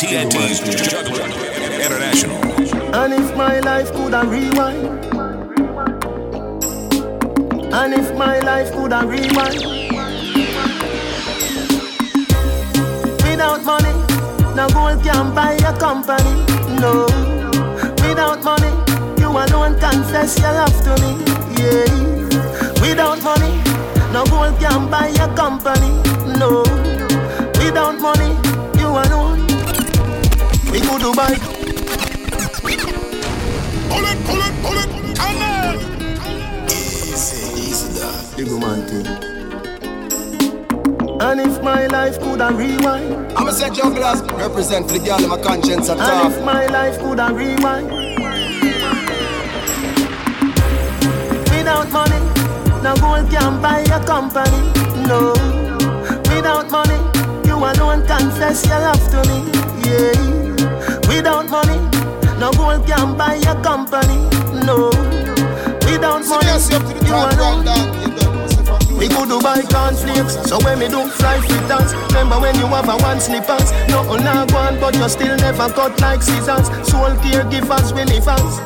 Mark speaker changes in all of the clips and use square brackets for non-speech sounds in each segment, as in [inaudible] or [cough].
Speaker 1: TNT's Juggler International.
Speaker 2: And if my life could have rewind, and if my life could have rewind, without money, no gold can buy a company. No, without money, you alone confess your love to me. Yeah, without money, no gold can buy a company. No, without money. We go Dubai.
Speaker 3: Pull it, pull it, pull it, come on!
Speaker 4: Easy, easy, dog.
Speaker 2: The woman thing. And if my life could have rewind,
Speaker 4: I'ma say jugglers represent for the girl in my conscience at
Speaker 2: and
Speaker 4: top.
Speaker 2: if my life could have rewind, without money, no gold can buy a company. No, without money, you alone confess your love to me. Yeah, without money, no gold can buy a company. No, without
Speaker 4: So
Speaker 2: money,
Speaker 4: yes, up to the
Speaker 2: you alone.
Speaker 4: Uh, you don't know, say from you.
Speaker 2: We could do buy cornflakes, so when me do fly fritters Remember when you have a one slippers Nothing oh, a go on, but you still never cut like scissors Soul caregivers, we live us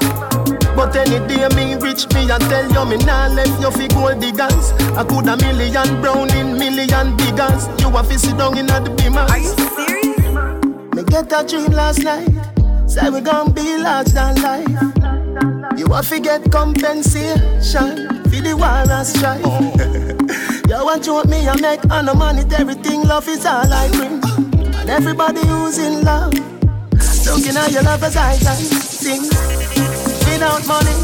Speaker 2: but any day me reach me I tell you me nah left you fi gold diggers I could a million brown in million biggers You a fi sit down in a the beamers
Speaker 5: Are you serious?
Speaker 2: Me get a dream last night Say we gon' be large than life. You want to get compensation For the war and strife. [laughs] You want to me I make on the money Everything love is all I bring. And everybody who's in love Looking at your lover's eyes I can sing Without money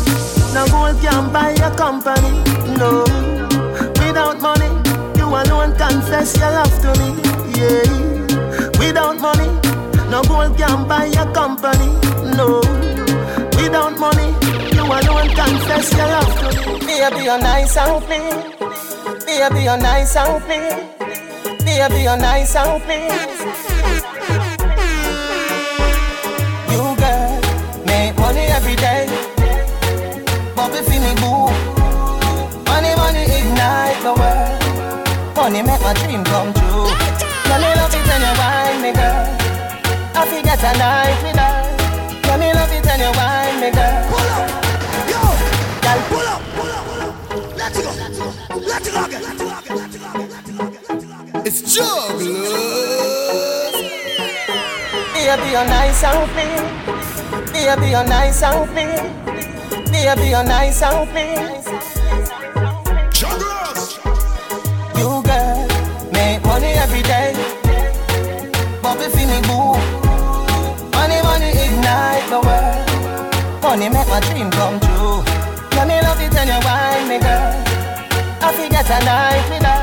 Speaker 2: No gold can buy a company. No. Without money You alone confess your love to me nice and clean Baby you're nice and clean Baby you're nice and clean You girl Make money every day. Bubble for me boo. Money, money ignite the world. Money make my dream come true. Let me love it when you wine me girl. I forget a night with her Let me love it when you wine me girl
Speaker 4: It's jugglers.
Speaker 2: Baby, you're nice and clean. Baby, you're nice and clean. Baby, you're nice and clean.
Speaker 3: Jugglers!
Speaker 2: You girl, make money every day. For me boo. Money, money ignite the world. Money make my dream come true. Let me love it when you wine me, girl. I forget a night with her.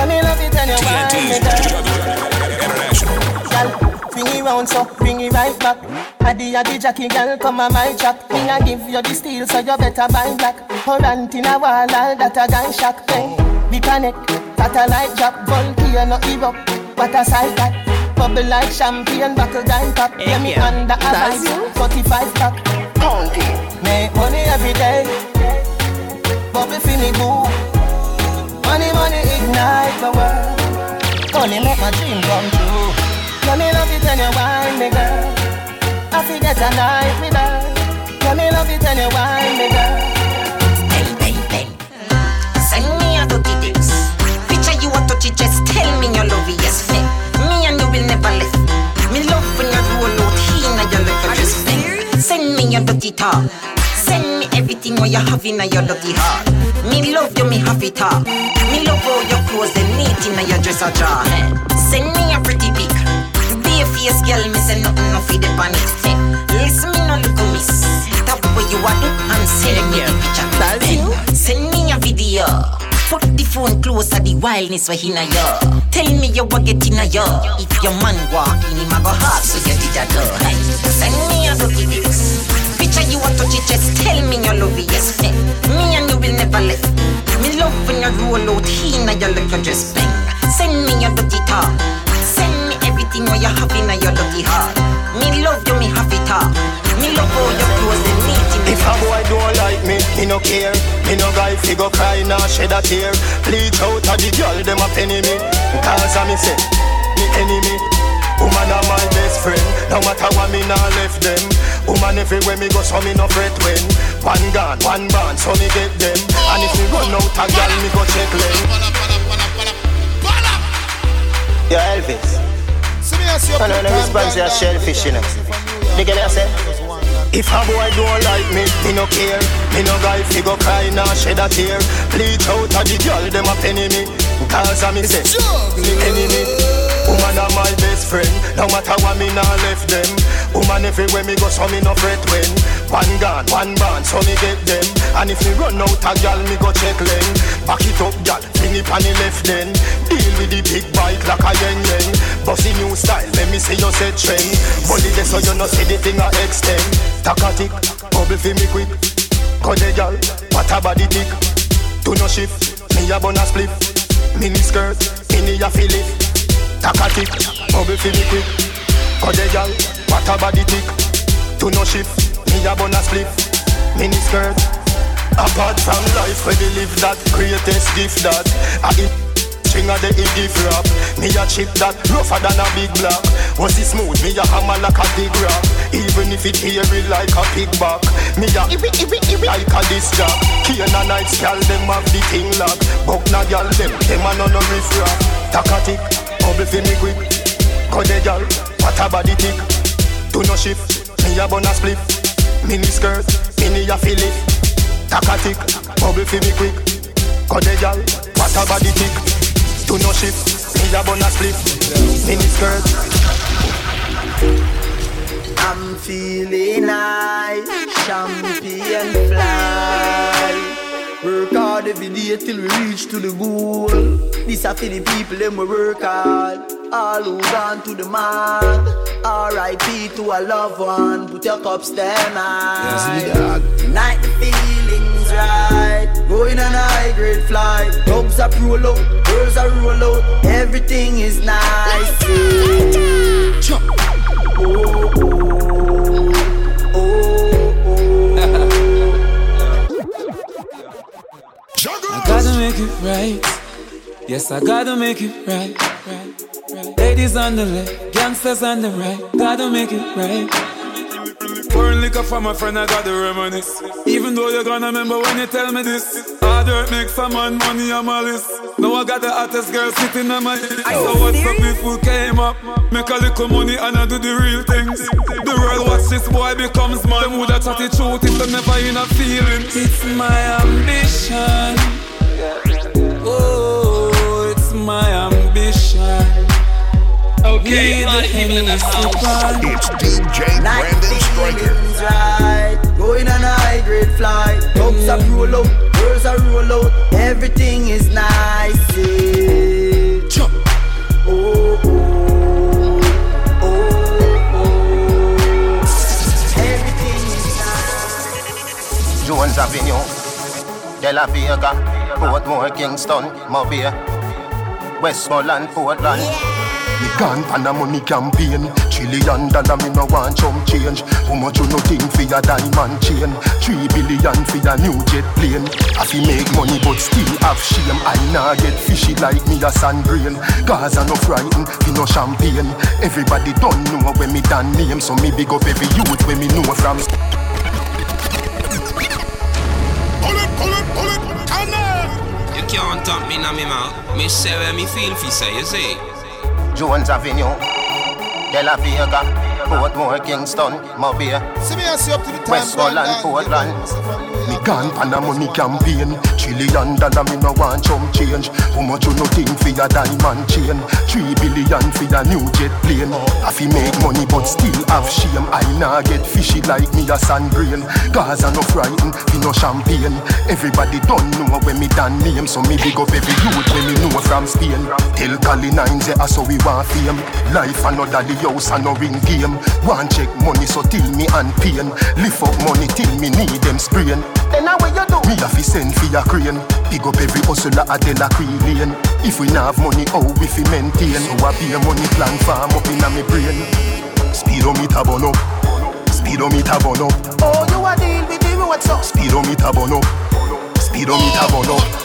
Speaker 2: Let me love it when you wine me,
Speaker 1: TNT's
Speaker 2: girl.
Speaker 1: Juggler International.
Speaker 2: Girl, bring it round so bring it right back. Adi adi Jackie girl come on my track. Me a give you the steel so you better buy black. Current in a wall all that a gun shock. Hey, we connect, satellite drop, volcano erupt. What a sight that. Bubble like champagne, buckle gun pop. Yeah, me
Speaker 5: yeah.
Speaker 2: under a vice, 45 pack. Make money every day. Bubble for me boo. Money, money the world. Money make my dream come true. Let me love it when you wine me, girl. I forget a night with her. Let me love it when you wine me, girl.
Speaker 6: Hey, hey, hey. Send me a dirty tips. Picture you a touch it, just tell me you love it, yes. Hey. Me and you will never left. Me love when you roll out here in your little just. Send me your dirty talk. Send me everything what you have in your dirty heart. Me love you, me have it all. Me love all your clothes and neat in your dress or. Hey. Send me a pretty pic. Be a face girl, me say nothing no feed up on it. Listen me no little miss. Stop where you are and send me the picture.
Speaker 5: That's
Speaker 6: Hey.
Speaker 5: you.
Speaker 6: Send me a video. Put the phone close closer, the wildness we in a yo. Tell me you what get in a yo. If your man walk in, him a go hard, so you did a do. Hey. Send me a dirty pics. Picture you want touch it, just tell me you love it, yes. Eh? Me and you will never let. Me love when you roll out here in your little dress bang. Send me your dirty talk. Send me everything what you have in your dirty heart. Me love you, me have it all. Me love all your clothes and neat in
Speaker 2: If a boy don't like me, me no care. Me no guy fi go cry nor shed a tear. Bleach out a the girl dem a penny me. Cause a me say, me enemy. Woman
Speaker 7: are my best friend. No matter what me nah left them. Woman everywhere me go, so me no fret when. One gun, one band, so me get them. And if me run out a gal, me go check them. Yeah, Elvis. I know the response is shellfish, you know. The girl say, if a boy don't like me, me no care. Me no guy fi go cry nor shed a tear. Bleach out a the girl, them a penny me. Cause I me say, enemy. Woman are my best friend. No matter what me nah left them. Woman everywhere me go, so me no fret when. One gun, one band, so me get them. And if me run out a gal, me go check them. Back it up, gal, fling it on the left then. Deal with the big bike like a yen yen. Bossy new style, let me see you set trend. Bully this so you no see the thing I extend. Takatik, bubble fi me quick. Cause the gal, what a body tick. Do no shift, me a bonus split. Mini skirt, mini a feel it. Takatik, bubble fi me quick. Cause the gal, what a body tick. To no shift, me a bun a split Mini skirt. Apart from life we believe that Greatest gift that I eat string of the gift rap Me a chip that rougher than a big block. Was it smooth, me a hammer like a big rock. Even if it hairy like a pig back. Me a ibi ibi ibi like a disc jack Key and a night scale, them have the thing lock Buck na gal, them, them a no no riff rap Takatik Bubble fi me quick. Cause the gal, what a body tick. Do no shift, me a bun a split Mini skirt, mini a fill it Takatik, bubble fi me quick. Cause the gal, what a body tick. Do no shift, me a bun a split Mini skirt.
Speaker 8: I'm feeling high, champion fly. Work hard every day till we reach to the goal. This a for the people them we work hard. All who gone to the mark. R.I.P. to a loved one. Put your cups down high. Tonight the feelings right. Going on a high grade flight. Dogs are roll out, girls are roll out. Everything is nice. Yeah. Oh, oh, oh.
Speaker 9: I gotta make it right. Yes, I gotta make it right. Ladies on the left, gangsters on the right. Gotta make it right. Pouring liquor for my friend, I gotta reminisce. Even though you're gonna remember when you tell me this. Hard work makes some man money on my list. Now I got the hottest girl sitting on my head. So what's up if we came up? Make a little money and I do the real things. The world watch this boy becomes man. Them woulda it truth if they never in a feeling. It's my ambition. Oh, it's my ambition.
Speaker 10: Okay, not even in the house.
Speaker 1: It's DJ Brandon Striker.
Speaker 8: Right. Going on a high grade flight. Dogs are mm. roll out, girls are roll out. Everything is nice. Yeah. Oh, oh, oh, oh. Everything is nice.
Speaker 7: Jones Avenue De La Vega Portmore, Kingston, Mobile Westmoreland, Portland Me gone pan a money campaign Trillion dollar me no want chump change How much you no think for your diamond chain Three billion for your new jet plane I fi make money but still have shame I nah get fishy like me a sand grain Cause I no frightened fi no champagne Everybody don't know when me done name So me big up every youth when me know from
Speaker 10: Pull it, pull it, pull it. Come on.
Speaker 11: You can't talk me na me mouth. Me say where me feel fi say, you see.
Speaker 7: Jones Avenue. De La Vega Portmore, Kingston, Mobile
Speaker 4: See me as you up to the time.
Speaker 7: Westmoreland,
Speaker 4: gang, gang.
Speaker 7: Portland. Me gone pan a money campaign. Trillion dollar me no want chump change. How much you no think for your diamond chain? Three billion for your new jet plane. I fi make money but still have shame. I nah get fishy like me a sand grain. Cause I no frightened fi no champagne. Everybody don't know when me done name. So me big up every youth when me know from Spain. Tell Cali nine say I so we want fame. Life another the house and no ring game Want check money so till me and pain. Lift up money till me need them sprain. Then how you do? Me have to send for your crane. Big up every hustler at the Lacree lane If we not have money how we fi maintain? So I be a money plan farm up inna me brain. Speedometer burn up. Speedometer burn up.
Speaker 3: Oh, you a deal with me, what's up?
Speaker 7: Speedometer burn up. Speedometer burn up.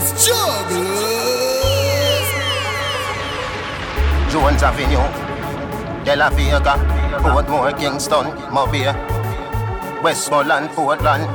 Speaker 4: It's jugglers.
Speaker 7: Jones Avenue, De La Vega, Portmore, Kingston, Mobile, Westmoreland, Portland.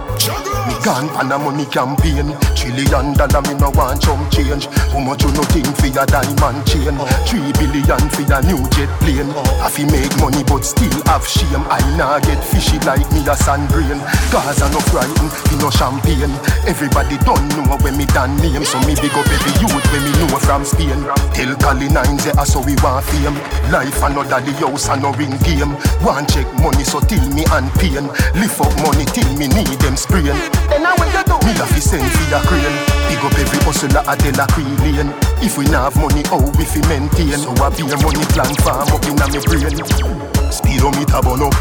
Speaker 7: Me gone pan a money campaign. Trillion dollar me no want chum change. How much you no think for your diamond chain. Three billion for your new jet plane. I fi make money but still have shame. I nah get fishy like me a sand grain. Cause I no frighten, me no champagne. Everybody don't know when me done name. So me big up every youth when me know from Spain. Tell Cali nines yeah so we want fame. Life another the house and no ring game. Want check money so till me and pain. Lift up money till me need them sprain Then how will you do? Me have to send for your crane. Big up every hustler a Dela Cree lane If we not have money how we fi maintain? So I be a money plan farm up inna me brain. Speedometer burn up.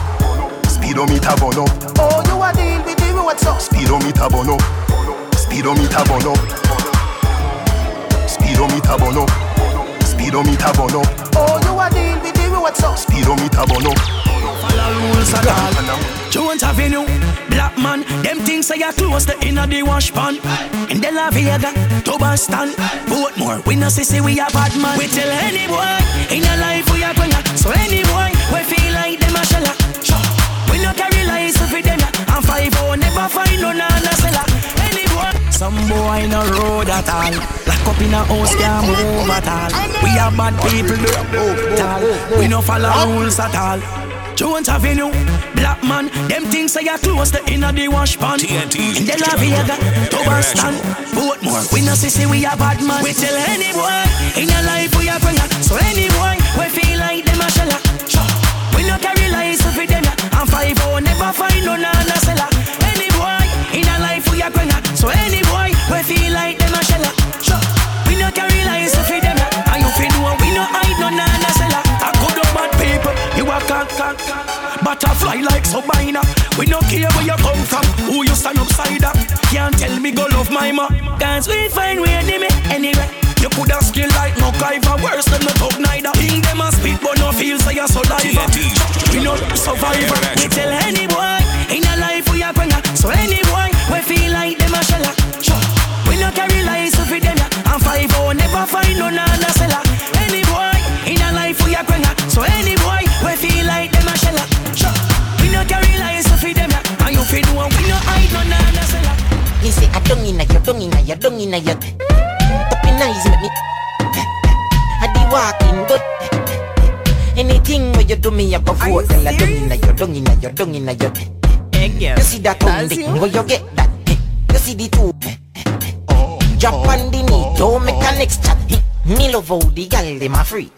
Speaker 7: Speedometer burn up. Oh you a deal with the roads up Speedometer burn up. Speedometer burn up. Speedometer burn up. Speedometer burn up. Oh you a deal with the roads up Speedometer burn up
Speaker 12: Follow rules at all. Jones Avenue, black man. Them things say you close the inner the wash pan. In De La Vega, to Boston, Portmore. We no see say we a bad man. We tell any boy in a life we a gonna. So any boy we feel like them a shella. We no carry lies we them. And five oh never find no nana seller. Any boy. Some boy no road at all. Lock up in a house can't move at all. We are bad people, do all. We no follow rules at all. Jones Avenue, black man, them things say you close the inner the wash pan. TNT, in De La Vega, to Boston, Portmore. We no see say we a bad man. We tell any boy in your life we a bring So any boy we feel like them a shella. We no carry lies we them. And five oh never find no nana seller. Any boy in your life we a bring So any boy we feel like Butterfly like Sabina. We no care where you come from. Who you stand upside up. Can't tell me go love my ma. Cause we find way to me anyway. You coulda skill like no Kiva, worse than no talk neither. Think them a speak but no feel say you saliva. We no survivor. We tell any
Speaker 6: Don't inna your, don't inna your, don't inna your. Top in eyes make me. I be walking good. Anything where you do me, I go vote. Girl, I don't inna your, don't inna your, don't inna your. You see that tongue thing, where you get that? You see the two. Drop on the knee, don't make a next chat. Me love how the gal dem a free.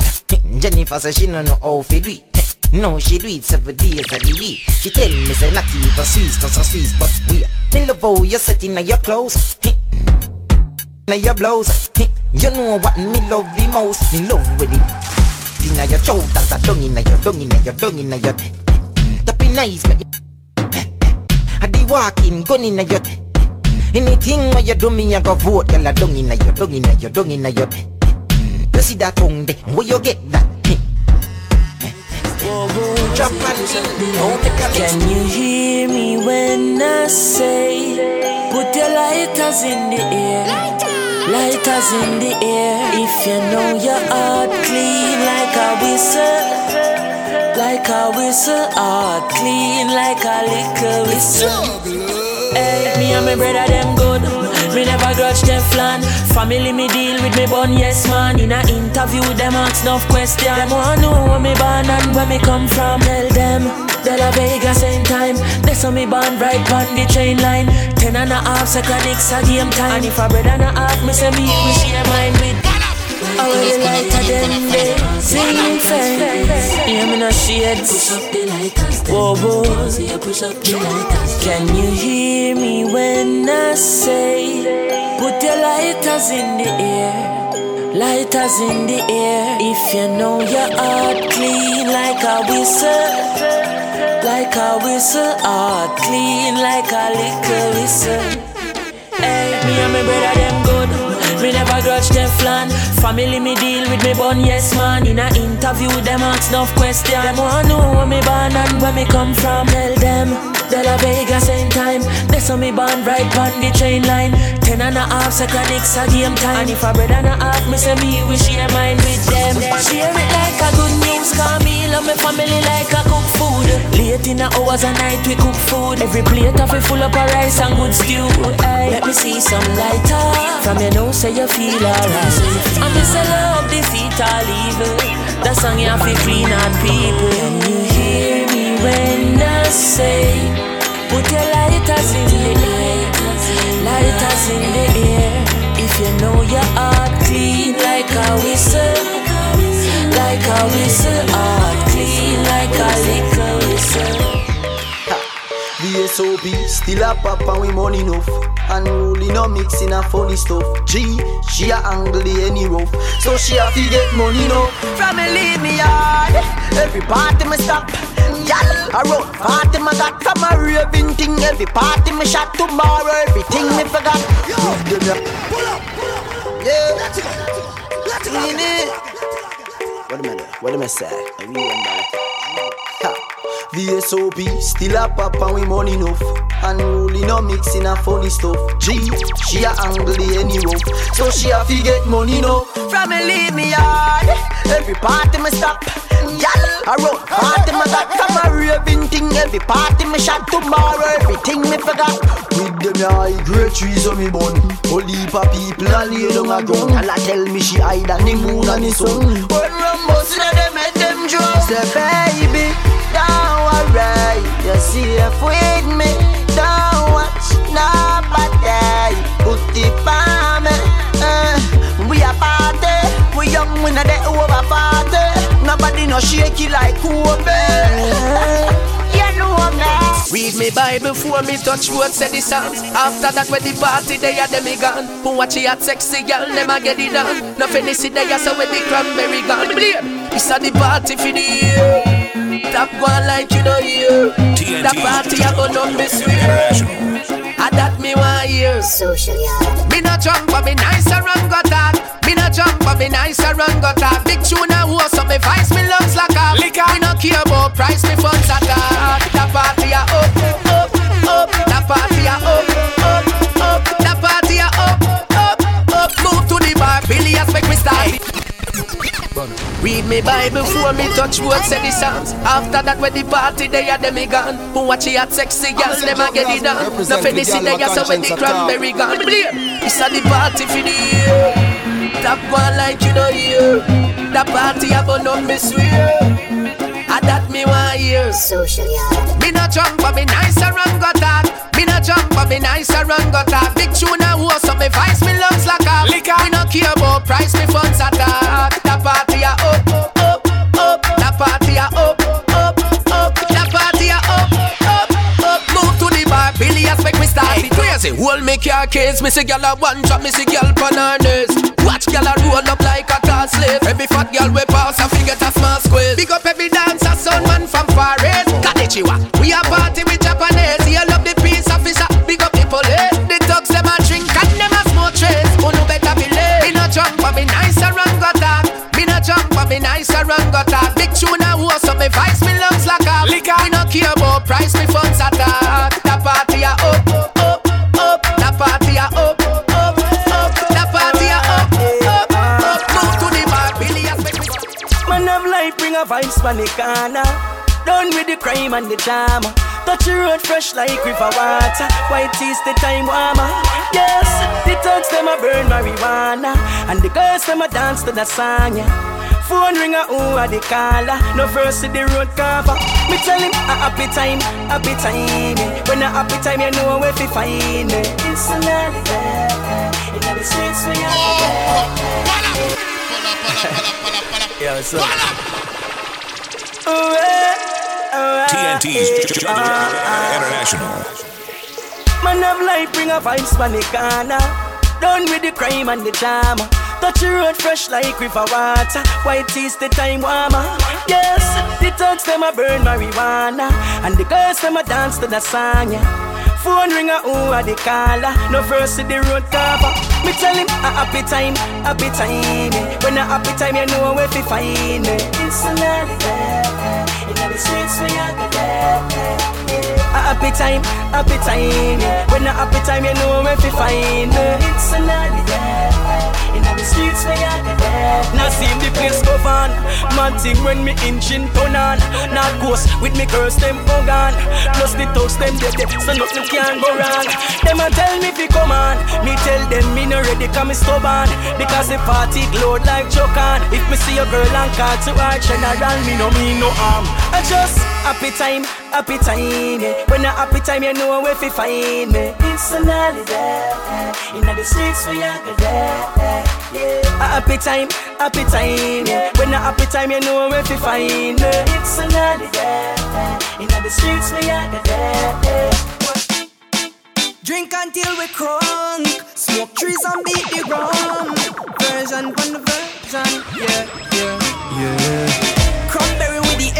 Speaker 6: Jennifer say she no know how fi do it. No, she it seven days of the week. She tell me say not even Swiss, cause a Swiss, but we. Me love oh, how you set in your clothes. [laughs] Now your blouse, [laughs] you know what me love the most. Me love with it. [laughs] Inna your shoulders, a dung inna your dung inna your dung inna your. That be nice, but I the walking gun inna your. Anything where you do me, I go vote. Girl, I dung inna your dung inna your dung inna your. You see that tongue there, where you get that?
Speaker 13: Can you hear me when I say, put your lighters in the air? Lighters in the air. If you know your heart clean like a whistle, like a whistle, heart clean like a liquor whistle. Hey, me and my brother them good. Me never grudge Teflon. Family me deal with me bun, yes man. In a interview, them ask enough question. Them want to know where me born and where me come from. Tell them, De La Vega same time. They saw me born right on the train line. Ten and a half seconds a game time. And if a brother and a half, me say me, we share mine with. I will lighter than they singing fence. Yeah, me no shade. Push up the lighters. Whoa, whoa. Push up the lighters. Can you hear me when I say, lighters in the air? Lighters in the air. If you know your heart clean like a whistle, like a whistle, heart clean like a liquor whistle. Hey, me and my brother them good. Me never grudge Teflon. Family me deal with me bun, yes man. In a interview, them ask enough question. Them wanna know where me born and where me come from. Tell them, De La Vega same time. They so me band right on the train line. Ten and a half it's a game time. And if I bread and a half, me say me we share mine with them. Share it like a good news, call me love me family like a cook food. Late in the hours of night we cook food. Every plate of it full up of rice and good stew. Aye. Let me see some lighter. From your nose say you feel alright. I miss a love defeat all evil. That song you have to clean out people. Can you hear me when I say, put your lighters in the air, lighters in the air. If you know your heart clean like a whistle, like a whistle, heart clean like a liquor whistle.
Speaker 8: The SOP still a pop and we money enough. Unruly no mixing a funny stuff. G, she a angle any rough. So she a fi get money no. From me leave me yard. Every party me stop. Y'all a run party me got from a raving thing. Every party me shot tomorrow. Everything me forgot. Ya. Pull up, pull up. Yeah. Let's go. Let's go. What am I do? What am I say? The SOP still a pop and we money enough. Unruly no mixing a funny stuff. G, she a angle the any rough. So she a fi get money no. From me leave me yard. Every party me stop. Y'all a run party me got from a raving thing. Every party me shot tomorrow. Everything me forgot. With them high great trees on me bun. Heap of people a lay down a ground. And I tell me she hide on the moon and the sun. Mm. When Rambo see them make them drunk. Say baby, you're safe with me. Don't watch nobody put it on me. Uh, we a party, we young, we not the over party. Nobody no shaky like Kobe. [laughs]
Speaker 14: Read me Bible before me touch road, say the songs. After that, when the party, they are them gone. Who watch it sexy girl, a get it done. No finish it there, so when the cranberry gone. It's a the party for the year. Top one like you know here. The party I go not be sweet. I that me one year.
Speaker 5: Social
Speaker 14: Me no drunk, but me nice and run got that. Me no drunk, but me nice and run got that. Big tune and war, so me vice me lungs like a liquor. Me no care about price, me funds attack. The party a up, up, up. The party a up, up, up. The party a up, up, up. Move to the bar, billions make me start. Read me Bible before me touch road, say the songs. After that, when the party, they are them gone. Who watch it at sexy girls, them a get it done. No finish it there, so when the cranberry gone. It's a the party for the year. Top one like you know here. The party I burn up me swear. I that me one year.
Speaker 5: Social
Speaker 14: Me no drunk, but me nice and run got that. Me no drunk, but me nice and run got that. Big tune and war, so me vice me lungs like liquor. Me no care about price, me funds attack. The party a up, up, up. The party a up, up, up. The party a up, up, up. Move to the bar, billions make me start it crazy. Hold me car case, me see gyal a one drop, me see gyal pon her knees. Watch gyal a roll up like a car slave. Every fat gyal we pass, I forget a small squeeze. Big up every dancer, son man from Far East. Konnichiwa, we a party with Japanese. You love the Me no but me nice and run got that. Big tune and war, so me vice me lungs like a liquor. Me no care about price, me funds attack. The party a up, up, up. The party a up, up, up. The party a up, up, up. Move to the bar, billions make me.
Speaker 12: Man of life bring a vibes from the corner. Done with the crime and the drama. Touch the road fresh like river water. White teeth the time warmer. Yes, the thugs them a burn marijuana, and the girls them a dance to the song. Yeah. Phone ring a who are the caller. No verse to the road cover. Me tell him a happy time, happy time. yeah. When a happy time, you know where to find me. It's a there. In the streets we are. Yo, [laughs] so.
Speaker 1: TNT's International.
Speaker 12: Man of life bring a vibes from the corner. Done with the crime and the drama. Touch the road fresh like river water. White teeth the time warmer. Yes, the thugs them a burn marijuana, and the girls them a dance to the song. Yeah. Phone ring a who are the caller. No verse to the road cover. Me tell him a happy time, happy time. yeah. When a happy time, you know where to find me. It's a there. In the streets we are there. Happy time, happy time. When a happy time, you know where to find me. It's a holiday. In the streets, we. Now see the place go on. Man thing when me inching turn on. Now ghost with me girls them go gone. Plus the thugs them dead, so nothing can go wrong. Them a tell me fi come on. Me tell them me no ready, come me stubborn. Because the party glowed like chokan. If me see a girl and call to her general, me no mean no harm. I just happy time, happy time. Yeah. When a happy time, you know where fi find me. It's a holiday. In the streets, we are there. Yeah. A happy time, happy time. Yeah. When a happy time, you know where to find me. It's a holiday. In the streets, we are there.
Speaker 5: Drink until we crunk, smoke trees and beat the rum. Version on the version, yeah, yeah, yeah. Cranberry with the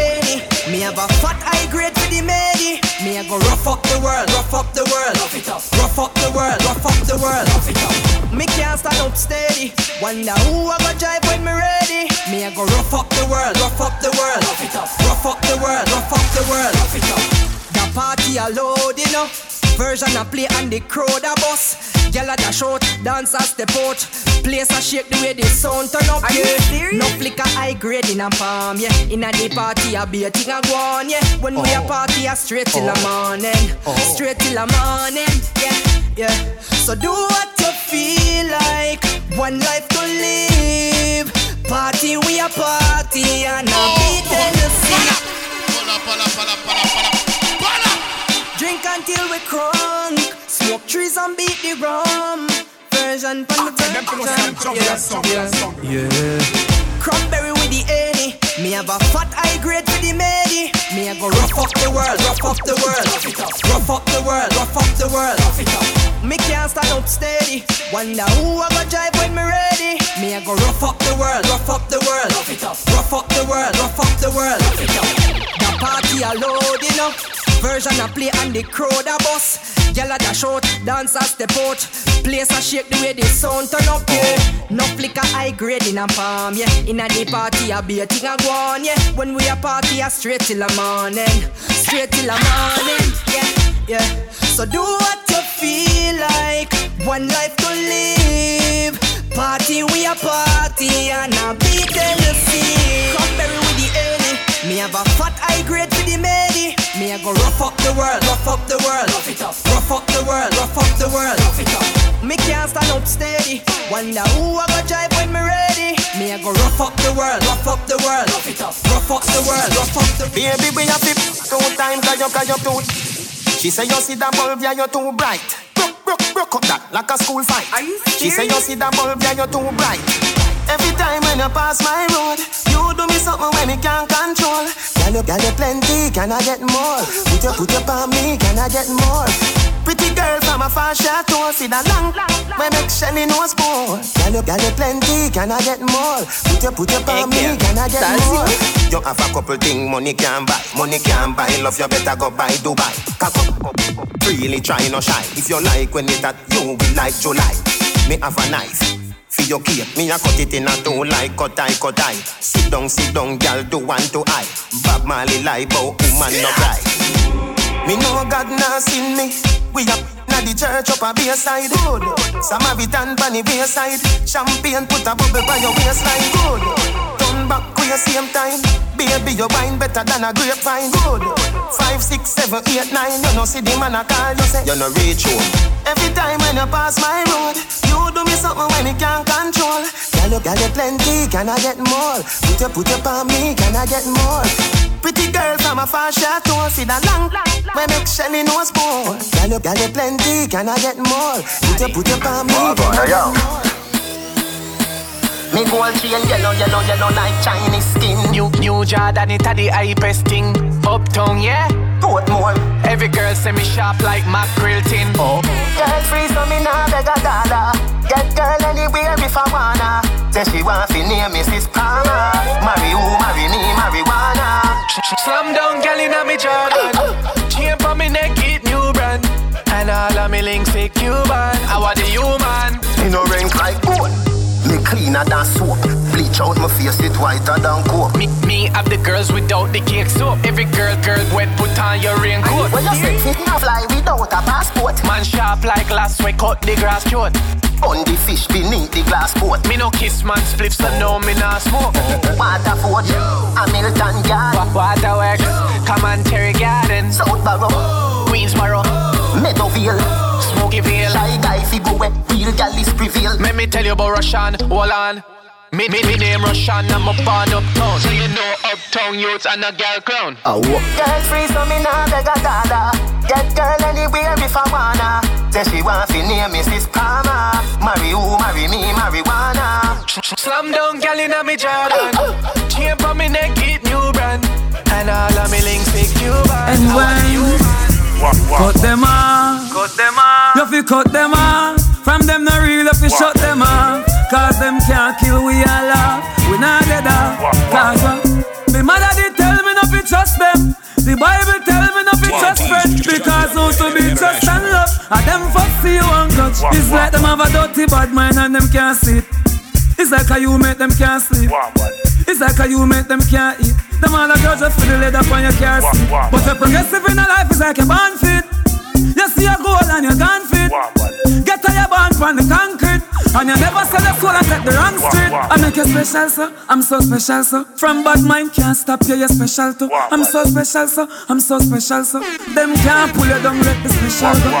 Speaker 5: 80, me have a fat high grade the medi. Me a go rough up the world, rough up the world, rough it up, rough up the world, rough up the world, rough it up. Me can't stand up steady. Wonder who I go drive when me ready. Me a go rough up the world, rough up the world, rough it up, rough up the world, rough up the world, rough it up. The party a load, you know. Version a play and the crowd a bust. Gyal a dash out, dancers step out. Place a shake the way the sound turn up.
Speaker 15: Are you
Speaker 5: yeah.
Speaker 15: serious?
Speaker 5: No flicker high grade in a palm, yeah. In a the party a be a thing a go on, yeah. When we a party a straight till the morning, straight till the morning, yeah, yeah. So do what you feel like. One life to live. Party we a party and a beat Tennessee. Drink until we crunk. Smoke trees and beat the rum. Version from the version. Yeah, yeah. yeah. Cranberry with the 80. Me have a fat high grade for the medi. Me a go rough up the world, rough up the world. Rough up the world, rough up the world. Me can't stand up steady. Wonder who I go drive when me ready. Me a go rough up the world, rough up the world. Rough up the world, rough up the world. The party a load, you know. Version a play and the crowd a bust. Gyal a dash out, dancers step out. Place a shake the way the sound turn up, yeah. No flicker high grade in a palm, yeah. In a the party a be a thing a go on, yeah. When we a party a straight till the morning, straight till the morning, yeah, yeah. So do what you feel like. One life to live. Party we a party and a beat Tennessee. Cranberry with the early. Me have a fat high grade for the medi. Me a go rough up the world, rough up the world, rough it up, rough up the world, rough up the world, rough it up. Me can't stand up steady. Wonder who I go drive when me ready. Me a go rough up the world, rough up the world, rough it up, rough up the world, rough up the.
Speaker 2: Baby, we have it two times, cause you, cause you too. She say you see that bulb, yeah, you're too bright. Broke, broke, up that like a school fight.
Speaker 15: Are you
Speaker 2: She say you see that bulb, yeah, you're too bright. Every time when you pass my road, you do me something when me can't control. Girl, you, girl, you plenty, can I get more? Put your, put your palm me, can I get more? Pretty girl from a far short tour, see that long, when make Shelly nose more. Girl, you, you plenty, can I get more? Put your, put your palm me, can I get more? You have a couple thing money can buy, money can buy. Love you better go buy Dubai. Freely try no shy. If you like when it that you will like July. Me have a knife. For your cake, me a cut it in a two like cut eye, cut eye. Sit down, sit down, girl, do one to eye. Bob Marley lie, but woman no cry. Me know God not seen me. We up na the church up a bayside. Good. Samaritan pan the bayside. Champagne put a bubble by your waistline. Good. Turn back your same time. Baby, your wine better than a grapevine. Good. Five, six, seven, eight, nine. You know see the man a call you say you no reach home. Every time when you pass my road, you do me something when me can't control. Girl, you, you plenty, can I get more? Put your, put your palm me, can I get more? Pretty girl from a far short tour, see that long, when make Shelly nose more. Girl, you, girl, you plenty, can I get more? Put your, put your palm me, can I get more? Me gold chain yellow, yellow, yellow like Chinese skin.
Speaker 16: New, new Jordan, it a the hypest thing. Uptown, yeah.
Speaker 2: Portmore.
Speaker 16: Every girl say me sharp like mackerel tin. Oh.
Speaker 2: Girl free so me nah beg a dollar Get girl anywhere if I wanna Say she want fi name Mrs. Palmer Marry who, marry me, marijuana
Speaker 16: Slam down, gal inna me Jordan. Chain for me neck, it new brand. And all of me links say Cuban. I want the human.
Speaker 2: Me no rank like gold
Speaker 7: cleaner than soap. Bleach out my face, it whiter than coke.
Speaker 2: Me, me have the girls without the cake soap. Every girl, girl, wet, put on your raincoat.
Speaker 7: When you say fit now fly without a passport.
Speaker 2: Man sharp like glass, we cut the grass short.
Speaker 7: On the fish beneath the glass boat.
Speaker 2: Me no kiss man spliff, so no me nah smoke.
Speaker 7: Waterford, Hamilton Garden,
Speaker 2: Waterworks, Commentary Garden,
Speaker 7: South Barrow,
Speaker 2: Queensboro,
Speaker 7: Meadowville,
Speaker 2: Smokyville.
Speaker 7: Shy guy fi go where real gal is prevail.
Speaker 2: Let me tell you about Russian, hold on. Me, me, me name Russian, I'm a born uptown. So you know uptown youths and a girl crown.
Speaker 7: Oh, girl free so me nah beg a dada. Get girl anywhere if I wanna. Say she want fi name Mrs. Palmer. Marry who, marry me, marijuana.
Speaker 2: Slam down gal inna me Jordan. Chain on me neck, it new brand. And all of me links big Cuban.
Speaker 9: And when cut them off,
Speaker 2: Cut them off.
Speaker 9: you fi cut them off. From them no real, you fi shut them off. Cause them can't kill we off. We not dead off. Cause uh, me mother did tell me not fi trust them. The Bible tell me not fi trust friends because who to be trust and love. And them you and touch. It's like them have a dirty bad mind and them can't see. It's like how you make them can't sleep. It's like how you make them can't eat. Them all the girls just for the leather on your car seat. But the progressive in a life is like a band fit. You see a goal and you're gone fit. Get to your band from the concrete. And you never sell your soul and take the wrong street. I make you special, so I'm so special, so From bad mind can't stop you, you're special too. I'm so special, so I'm so special, so Them can't pull you down, let the special go.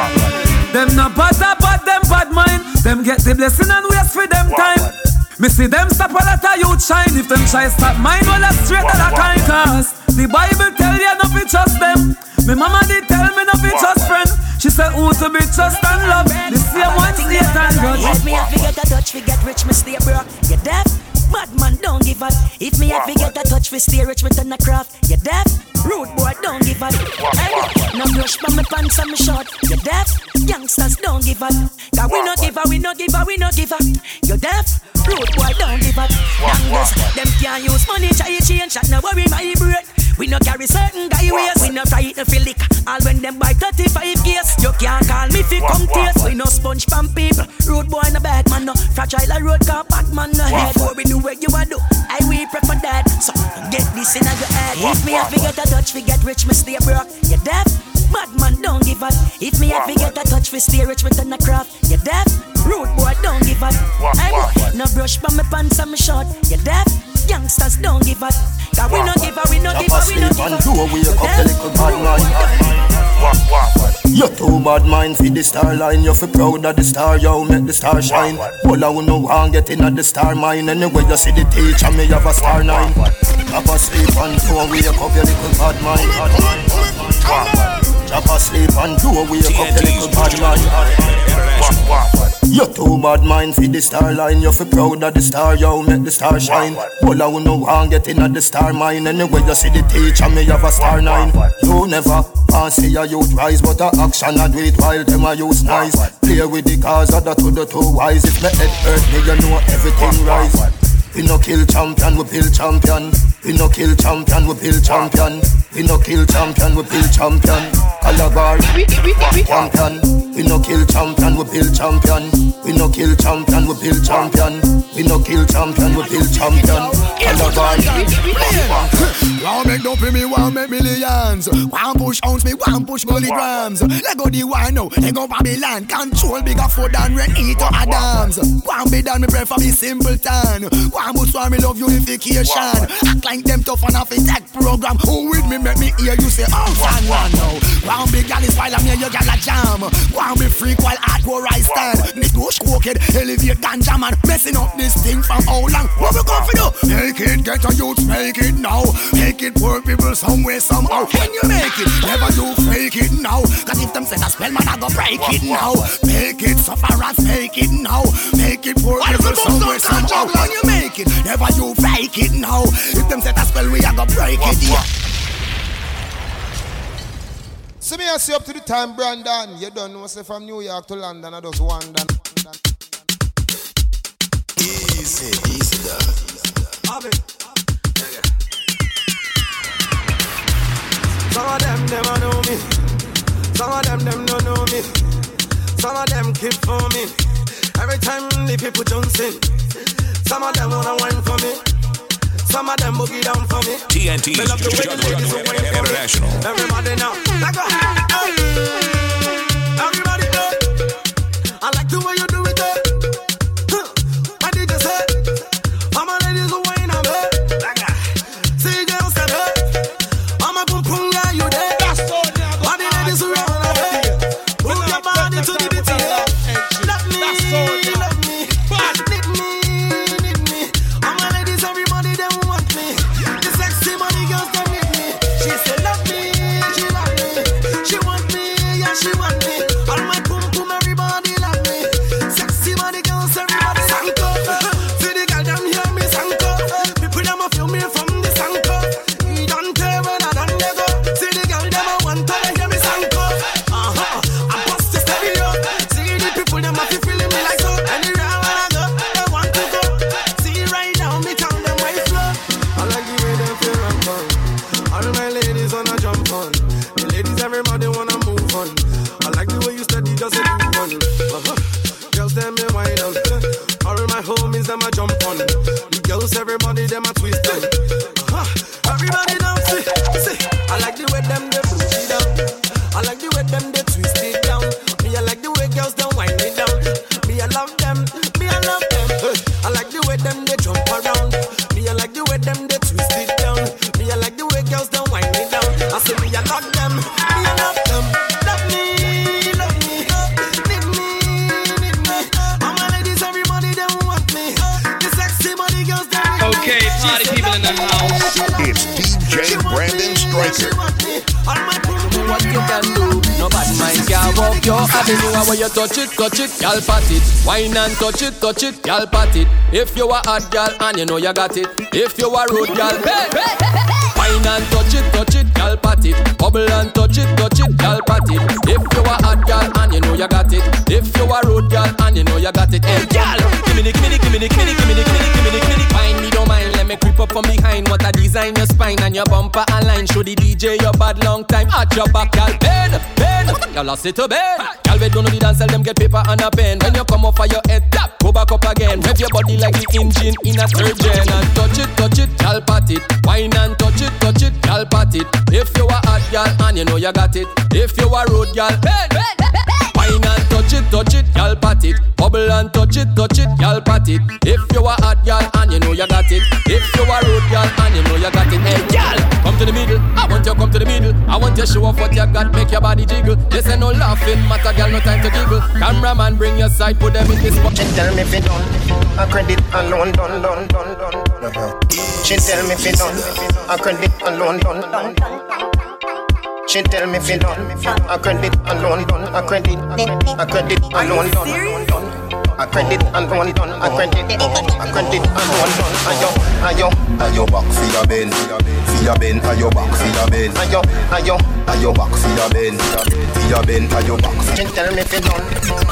Speaker 9: Them no bother, but them bad mind. Them get the blessing and waste for them time. Me see them stop a lot of youth shine If them try stop mine, well that's straight to the kind Cause the Bible tell you not to trust them Me mama did tell me not to trust friend She said who to be trust and love The same one and God
Speaker 12: If me have to get a touch, we get rich, me stay broke. You deaf? Bad man, don't give up. If me have to get a touch, we stay rich, we turn a craft. You deaf? Rude boy, don't give up. Hey, no brush for me pants and me short. You deaf? Youngsters, don't give up. Cause we no give up, we no give up, we no give up. You deaf? Rude boy, don't give up. Youngsters, them can't use money, try change, shot no worry my brain. We no carry certain guy ways. We no try to feel lick. All when them buy 35 years. You can't call me fi come taste. We no sponge from people. Road boy no bad man no. Fragile a road car bad man no head. What we do what you a do. I we prefer that. So get this in your head. If me have to get a touch, we get rich, me stay broke. You deaf? Bad man don't give up. If me have to get a touch, we stay rich, we turn a craft. You deaf? Rude boy don't give up. Hey, no brush for me pants and me short. You deaf? Youngsters don't give up. Cause we no give up, we no give up, we no give up.
Speaker 7: Do a wake up the little bad mind. You're too bad mind for the star line. You feel proud of the star, yo, make the star shine. All I wanna want get in at the star mine. Anyway, you see the teacher, me have a star nine. Drop asleep and do a wake up your little bad mind. Drop asleep and do a wake up your little bad mind. You're too bad mind for the star line. You feel proud of the star, yo, make the star shine. All I wanna want get in at the star mine. Anyway, you see the teacher, me have a star nine. You never want see a youth rise, but a action I do it while them a use nice. Play with the cause of the to the two wise. If my head hurt me, you know everything rise. We no kill champion, we build champion. We no kill champion, we build champion. We no kill champion, we build champion. Calabar, champion. We no kill champion, we build champion. We no kill champion, we build champion. We no kill champion, we build champion. Calabar.
Speaker 17: Want make no pay me, want make millions. Want push ounce me, want push milligrams. Let go the wine now, let go Babylon. Control bigger food than Reneto Adams. Want be done, me pray for me simpleton. Want boots for me love unification. Act like them tough and off it tech program. Who with me make me hear you say, oh, fan one now. Want big gal is while I'm here, you gal a jam. Want be freak while hardcore I stand. This bush crooked, elevate ganja man. Messing up this thing from how long? What we going for do? Make it, get a youth, make it now. Make it work people somewhere, somehow. When you make it, never do fake it now. Cause if them say that spell, man, I go break it now. Make it suffer and fake it now. Make it work people somewhere, somehow. When you make it, never you fake it now. If them say that spell, we are go break it, yeah.
Speaker 4: See me, I see up to the time, Brandon. You don't know, say from New York to London, I just wonder. Easy, easy, dog.
Speaker 18: Some of them, them a know me. Some of them, them don't know me. Some of them keep for me. Every time the people don't sing. Some of them wanna wine for me. Some of them boogie down for me.
Speaker 1: TNT
Speaker 18: is
Speaker 1: international.
Speaker 18: Everybody now, I. Everybody know. I like the way you. I like the way them
Speaker 14: touch it, touch it, y'all pat it. Wine and touch it, touch it, y'all pat it. If you a hot girl and you know you got it. If you a road girl, hey, hey. Wine and touch it, touch it, y'all pat it. Bubble and touch it, touch it, y'all pat it. If you a hot girl and you know you got it. If you a road girl and you know you got it. Hey, girl, give me the, give me the, give me the, give me the, give me the, up from behind. What a design your spine and your bumper align. Show the DJ your bad long time at your back, y'all. Bend, bend, y'all lost it to bend. Y'all we don't know the dance, tell them get paper and a pen. When you come off of your head, tap, go back up again. Rev your body like the engine in a gen. And touch it, touch it, y'all pat it. Wine and touch it, touch it, y'all pat it. If you a hot girl and you know you got it. If you a road girl, bend, bend, bend, bend. Wine and it, touch it, y'all pat it. Bubble and touch it, touch it, y'all pat it. If you a hot girl and you know you got it. If you a road girl and you know you got it. Hey, girl, come to the middle. I want you come to the middle. I want you show off what you got, make your body jiggle. This ain't no laughing matter, girl, no time to giggle. Cameraman, bring your side, put them in this spot.
Speaker 2: She tell me fi done, a credit alone done done done done. She tell me fi done, a credit alone done done. She tell me fi done, a credit alone done, a credit, a credit alone done. done. A credit alone done, a credit, a credit alone done. Ayo, ayo,
Speaker 19: Ayo back for your bend, for your bend, ayo back for your bend,
Speaker 2: ayo, ayo.
Speaker 19: ayo back for your bend, for your bend, ayo back.
Speaker 2: She tell me fi done,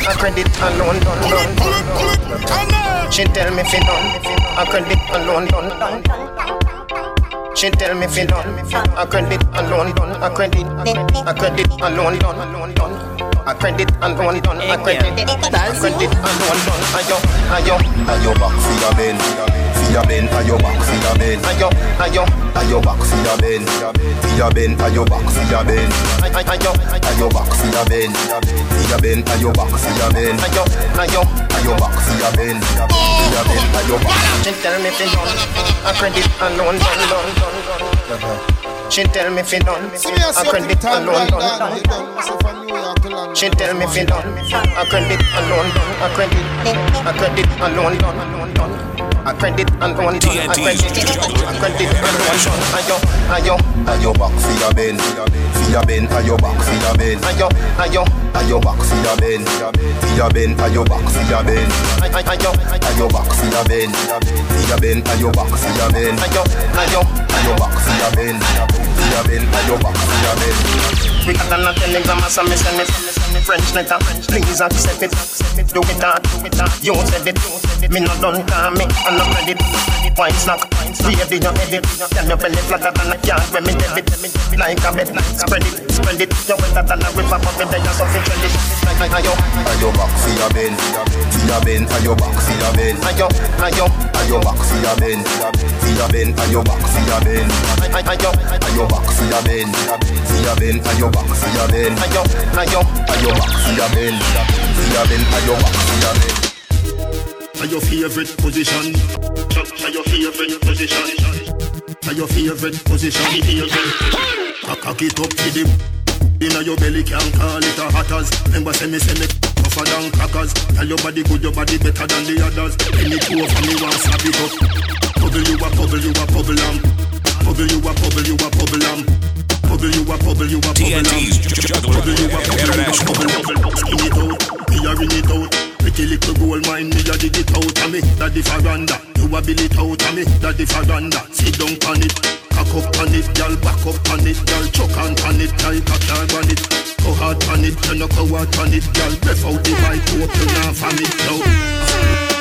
Speaker 2: a credit alone done. Done done. She tell me fi done, a credit alone done done. She tell me fi done, a credit alone done, a credit, a credit alone done, alone done. A credit alone done, a credit, a credit alone done. Ayo, ayo,
Speaker 19: Ayo back for your bend, for your back, for your bend,
Speaker 2: for a
Speaker 19: for your, your back, for your bend, for a bend, your back, for your bend,
Speaker 2: for your,
Speaker 19: for your back, for your bend, for a bend, your back, for your bend, for a for your, your back, for your bend, back.
Speaker 2: She tell me fi you done, credit unknown. She tell me fi
Speaker 4: you done, credit unknown.
Speaker 2: She tell me fi done. a credit alone A credit. A credit alone done. Alone. A credit alone done, a credit, a credit alone done. Ayo, ayo,
Speaker 19: Ayo back for your bend, for your bend, ayo back for your bend,
Speaker 2: ayo, ayo,
Speaker 19: ayo back for your bend, for your bend, ayo back for your bend,
Speaker 2: ayo, ayo,
Speaker 19: ayo back for your bend, for your bend, ayo back for your bend,
Speaker 2: ayo, ayo.
Speaker 19: ayo back for your bend, for your bend, ayo back for your bend.
Speaker 2: We got a telegram, so me send it. French letter, please accept it. Do it hard, do it hard. You said it. Me not done, call me, I'm not ready. Wine snack, baby, you edit. Tell your belly flatter than a cat when me debit. Like a bed, spread it, spread it. You wetter than a river, but me there, so fi tread it. Ayo,
Speaker 19: ayo back for your bend, for your bend, ayo back for your bend.
Speaker 2: Ayo, ayo,
Speaker 19: ayo back for your bend, for your bend, ayo back for your bend.
Speaker 2: Ayo,
Speaker 19: ayo back for your bend, for your bend, ayo your bend.
Speaker 2: Ayo, ayo,
Speaker 19: ayo back for your bend, for your
Speaker 7: favorite position? Are your favorite position? Are your favorite position? Cock it up to the Inna your belly can't call it a hatters Remember say me say me tougher than crackers Tell your body good, your body better than the others Any two of me want slap it up Bubble you a bubble, you a bubble lamb bubble, you a bubble you a bubble, you a bubble Skin it out, me a ring it out. Pretty little gold mine, me a dig it out. Of me Daddy faranda, you a bill it out. Of me Daddy faranda, sit down on it. Cock up on it, girl, back up on it, girl, choke on on it, like a car on it. Go hard on it, you know go hard on it, girl, breath out the bike, open off on it now.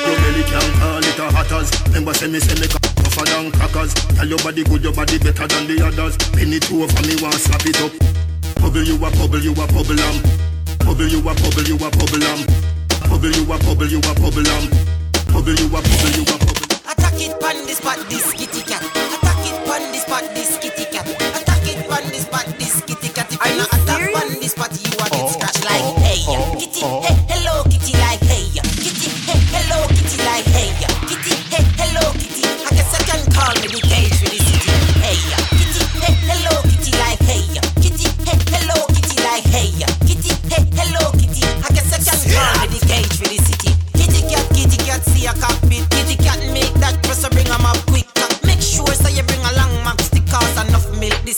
Speaker 7: Your belly can't call it a hatters. Remember say me say me tougher than crackers. Tell your body good, your body better than the others. Penny two over me, want slap it up. Bubble you a bubble, you a bubble lamb. Bubble you a bubble, you a bubble lamb. Bubble you a bubble, you a bubble lamb. Bubble you a bubble, you a bubble.
Speaker 6: Attack it pon this spot, this kitty cat. Attack it pon this spot, this kitty cat. Attack it pon this spot, this kitty cat. If you not attack pon this spot, you a get oh, scratched like oh, hey, oh, kitty. Hey,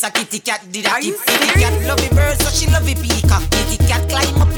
Speaker 6: a kitty cat did a tip. Kitty cat love the bird so she love the peacock. Kitty cat climb up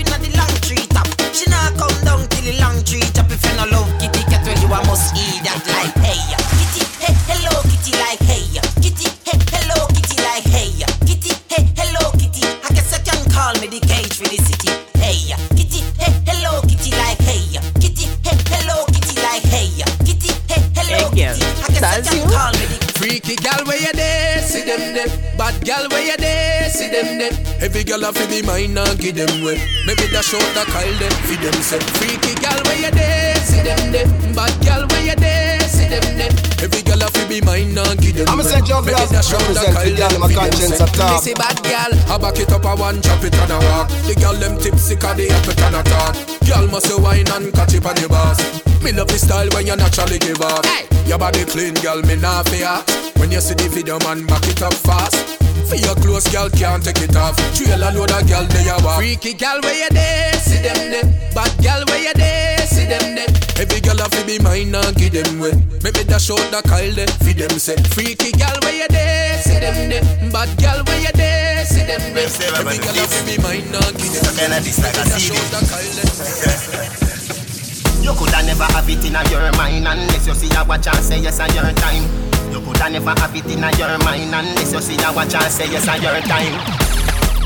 Speaker 14: Bad gal where you there, see them there. Every gal a fi be mine and give them way. Maybe dash out the Kyle them, feed them say. Freaky gal where you there, see them there. Bad gal where you there, see them there. Every gal a fi be mine and give them
Speaker 4: I'ma
Speaker 14: way.
Speaker 4: say Joe
Speaker 14: Maybe
Speaker 4: Glass
Speaker 14: dash out the
Speaker 4: represent
Speaker 14: Kyle
Speaker 4: the gal,
Speaker 14: them,
Speaker 4: my
Speaker 14: feed them
Speaker 4: conscience
Speaker 14: say.
Speaker 4: at top.
Speaker 14: Me see bad gal, I back it up a one, chop it and a walk. The gal them tipsy 'cause they have it and a talk. Gal must say wine and catch it on your boss. Me love the style when you naturally give off. Your body clean, girl, me nah fear. When you see the video, man, back it up fast. For your clothes, girl, can't take it off. Trail a load of girl, they a walk. Freaky girl, where you there? See them there. Bad girl, where you there? See them there. Every girl have to be mine and give them way. Make me dash out the Kyle there. Feed them say. Freaky girl, where you there? See them there. Bad girl, where you there? See them there. Every girl have to be mine and give them way. Make me dash out the Kyle there. [laughs]
Speaker 2: You coulda never have it in your mind unless you see a watch and say yes on your time. [laughs] You coulda never have it in your mind unless you see a watch and say yes on your time.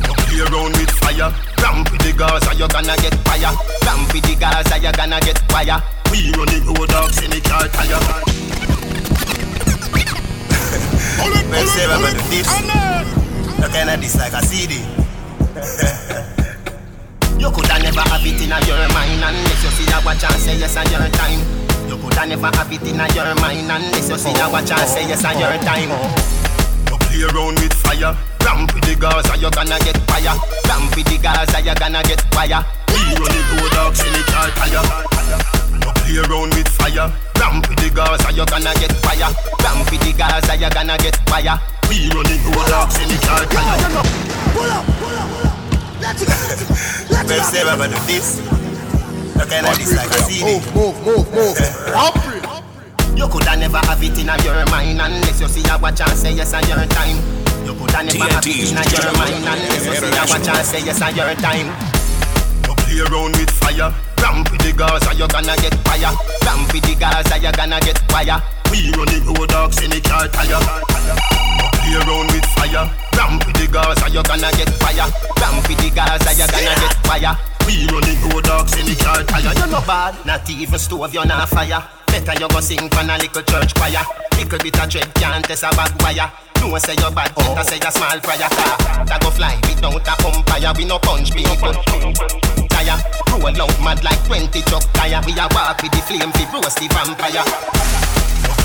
Speaker 2: You play around with fire, ramp with the girls Gaza, you gonna get fire. Ramp with the girls Gaza, you gonna get fire. We run the road dogs in the car tire. Well, say about the dips. You kinda this like a CD. You coulda never have it in your mind unless you see a watch and say yes on your time. You coulda never have it in your mind unless you see a watch and say yes on your time. You play around with fire, ramp with the Gaza, you gonna get fire. Ramp with the Gaza, you gonna get fire. We run the road dogs in the car tire. You play around with fire, ramp with the Gaza, you gonna get fire. Ramp with the Gaza, you gonna get fire. We run the road dogs in the car tire.
Speaker 20: Pull up, pull up, pull up. Let's go, let's go. Let's
Speaker 2: Well, say about the this. You kinda this like a CD.
Speaker 4: Move, move, move, move. [laughs] Humphrey.
Speaker 2: You coulda never have it in your mind unless you see a watch and say yes on your time. You coulda never have it in your mind unless you see a watch and say yes on your time. You play around with fire, ramp with the Gaza, you gonna get fire. Ramp with the Gaza, you gonna get fire. We run the road dogs in the car tire. You play around with fire, Ramp with the Gaza, you gonna get fire. Ramp with the Gaza, you gonna get fire. We running road dogs in the car tire. You're not bad, not even stove, you're not fire. Better you go sing for a little church choir. Little bit of dread can't test a bad wire. No say you're bad, oh. better say you're small fryer. Car that go fly without a umpire. We no punch people. Tire, roll out mad like 20 truck tire. We a walk with the flame, we roast the vampire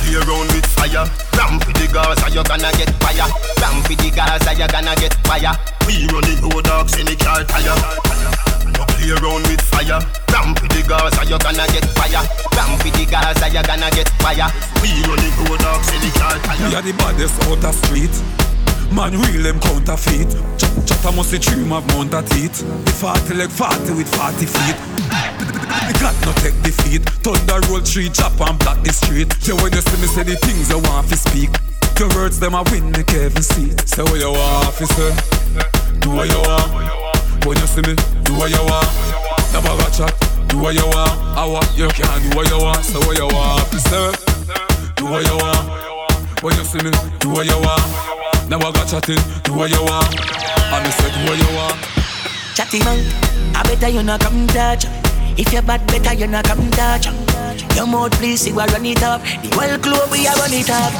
Speaker 2: play around with fire. Ramp with the Gaza, you gonna get fire. Ramp with the Gaza, you gonna get fire. We running road dogs in the car tire. You play around with fire. Ramp with the Gaza, you gonna get fire. Ramp with the Gaza, you gonna get fire. We running road dogs in the car tire.
Speaker 9: We are the baddest out the street. Man, real them counterfeit. Ch- Chatter must the dream of mount a teeth. The 40 like 40 with 40 feet. The got no take defeat. Thunder roll tree, chop and block the street. Yeah, when you see me say the things you want to speak. Your words them a win me Kevin see. Say what you want, officer. Do what you want. When you see me, do what you want. Never got chat. Do what you want. I want you can do what you want. Say what you want, officer. Do what you want. When you see me, do what you want. I got chatting, do what you want. I me say do what you want.
Speaker 12: Chatty man, I better you not come touch. If you're bad, better you not come touch. Your mouth please, you are run it up. The whole club we are run it up.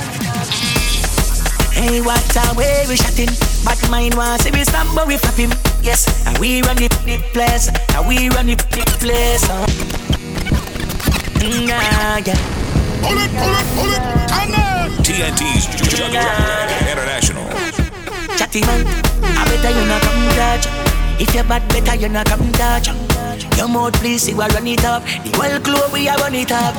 Speaker 12: Hey, what a way we shotting. Bad mind wants see we stop, but we flap him. Yes, and we run the, the place. And we run the, the place. Nah, yeah.
Speaker 1: Pull it, pull it, pull it, come on! TNT's Jungle International.
Speaker 12: Chatty man, I better you not come touch. If you're bad, better you not come touch. Your mouth please, you are run it up. The whole club we are run it up.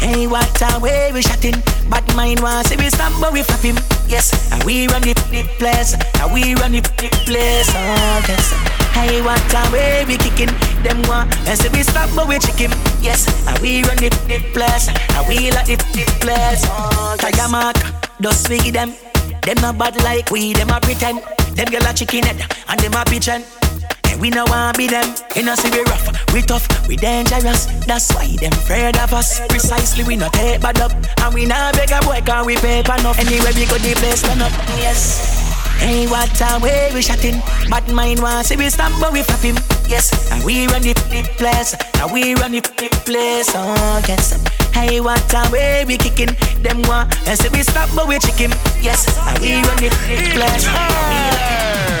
Speaker 12: Hey, what a way we shotting. Bad mind wants see we stop, but we flap him. Yes, and we run the, the place. And we run the, the place. Oh, yes. Hey, what a way we kicking. Them want and say we stop, but we check him. Yes, and we run the, the place. And we like the, the place. Oh, yes. Tiger mark, dust feed them. Them not bad like we, them a pretend. Them girl a chicken head and them a pigeon. And we no want be them. You know see we rough, we tough, we dangerous. That's why them afraid of us. Precisely we not take bad up, and we not beg a boy can we pay enough. Anyway we go the place turn up. Yes. Hey, what a way we shotting. Bad mind wants see we stop, but we flap him. Yes, and we run the, place, and we run the, place. Oh, yes. Hey, what a way we kicking. Them want and say we stop, but we chick him. Yes, and we run the, place.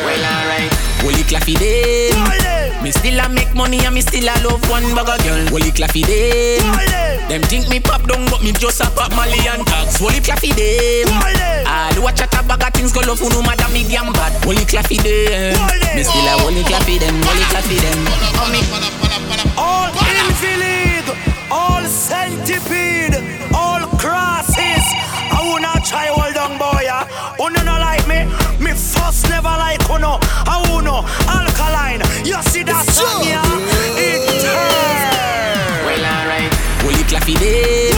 Speaker 6: Well, alright. Holy claffy day. Me still a make money and me still a love one bugger girl. Holy claffy day. Them think me pop down, but me just a pop Molly and tax. Holy claffy day. I do a chat a bag of things go love who no matter medium bad. Holy claffy day. Me still a holy claffy them, holy claffy them. Me.
Speaker 18: All invalid, all centipede, all crosses. I will not try hold on, boy. Yeah. Oh, uno no like me, me first never like oh, uno. I uno alkaline. You see that song, yeah? It turn.
Speaker 6: Well, alright. Holy claffy day. Me still a make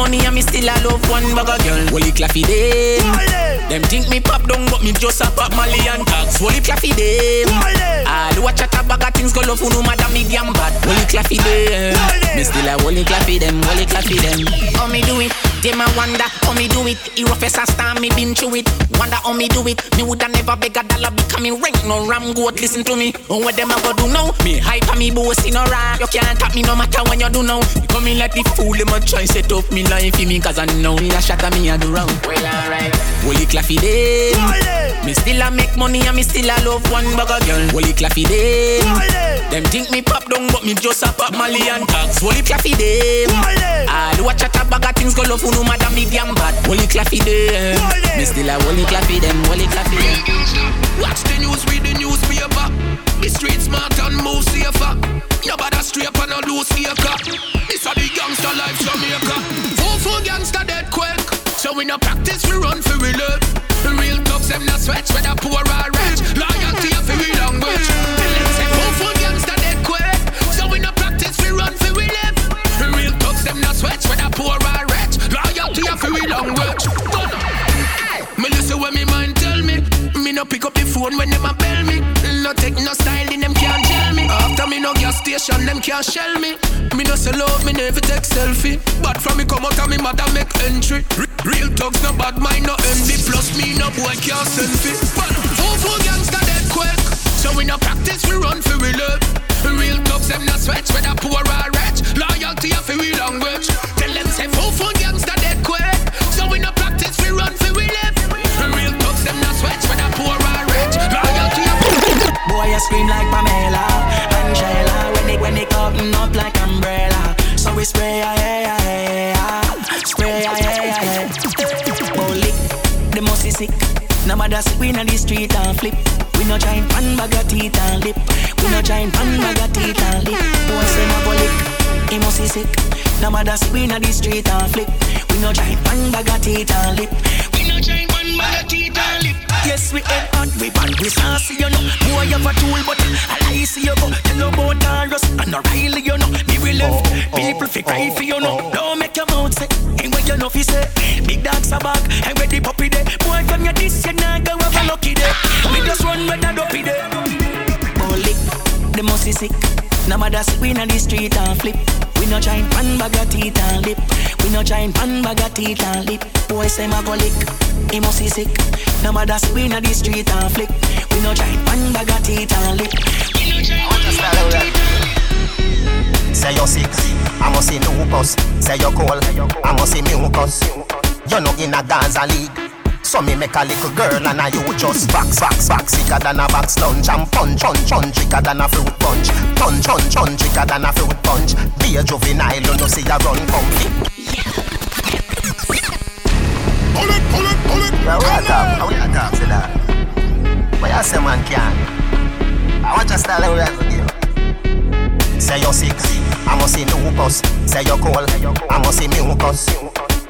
Speaker 6: money and me still a love one bugger girl. Holy claffy day. Them think me pop down, but me just a pop Molly and tax. Holy claffy day. I do a chat a bag of things go love who no matter medium bad. Holy claffy day. Me still a holy claffy them, holy claffy them. How me do it? Them a wonder how me do it. The roughest a star me been through it. Wonder how me do it. Me woulda never beg a dollar becoming rank no ram goat. Listen to me. Oh, what them a go do now? Me hype and me a rap. You can't tap me no matter when you do now. You come in like the fool. Them a try set up me life for me cause I know me a shot me a do wrong. Well alright. Holy claffy day. Me still a make money and me still a love one bugger girl. Holy claffy day. Them think me pop down but me just a pop Molly and tax. Holy claffy day. I do a chat a bag of things go love who no matter medium bad. Holy claffy day. Me still a holy claffy them, holy claffy them.
Speaker 14: Watch the news, read the newspaper. The street smart and move safer. Your bother straight and a loose acre. This a the gangster life Jamaica. Four four oh, gangster dead quick. So we no practice, we run for we live. The real thugs them not sweat, whether poor or rich. Loyalty for we language. Say four four gangster dead. So we no practice, we run for real them sweat, whether poor or rich. Loyalty for we language. When me mind tell me. Me no pick up the phone when them a bell me.
Speaker 21: Station, them can't shell me. Me no sell out, me never take selfie. But from me come out of me mother make entry. Real thugs no bad mind no envy. Plus me no boy can't selfie. But four four gangsta dead quick. So we no practice, we run for we live. Real thugs them not sweat, whether poor or rich. We
Speaker 12: spray, yeah, yeah, yeah, yeah. Spray, yeah, yeah, yeah Bully, the most is sick. No matter sick, we in the street and flip. We no giant pan bag of teeth and lip. We no giant pan bag of teeth and lip. Boy, say my bully, he must be sick. No matter sick, we in the street and flip. We no giant pan bag of teeth and lip We no giant pan bag of teeth and lip. Yes, we ain't hot, we band, we saucy, you know. Boy, you have a tool, but I lie, see you go. Tell you about Taurus and O'Reilly, you know. Me will live, oh, oh, people fi cry oh, for you know. Don't make your mouth say, ain't what you know fi say. Big dogs are back, and where the puppy day. Boy, from your this, you nah go have a lucky day. Me just run where the dopey day. Bully, the most is sick No matter sick, we in the street and flip We no giant pan bag of teeth and lip We no giant pan bag of teeth and lip Boy, say my go lick he must be sick. No matter we in the street and flick. We no giant pan bag of teeth and lip. We no giant pan bag of teeth.
Speaker 2: Say you're sick, I must see lupus. Say you're cold, I must see mucus. You're not in a Gaza league. So me make a little girl and I you just box, box, box Sicker than a box lunch and punch, punch, punch. Tricker than a fruit punch. Punch, punch, punch. Tricker than a fruit punch. Be a juvenile, and you see a run comfy
Speaker 3: Pull it, pull it, pull it.
Speaker 2: Now we are talk, we are talk to that What you say man can? I want and we are to give Say you're sick, I must see lupus Say you're cold, I must see mucus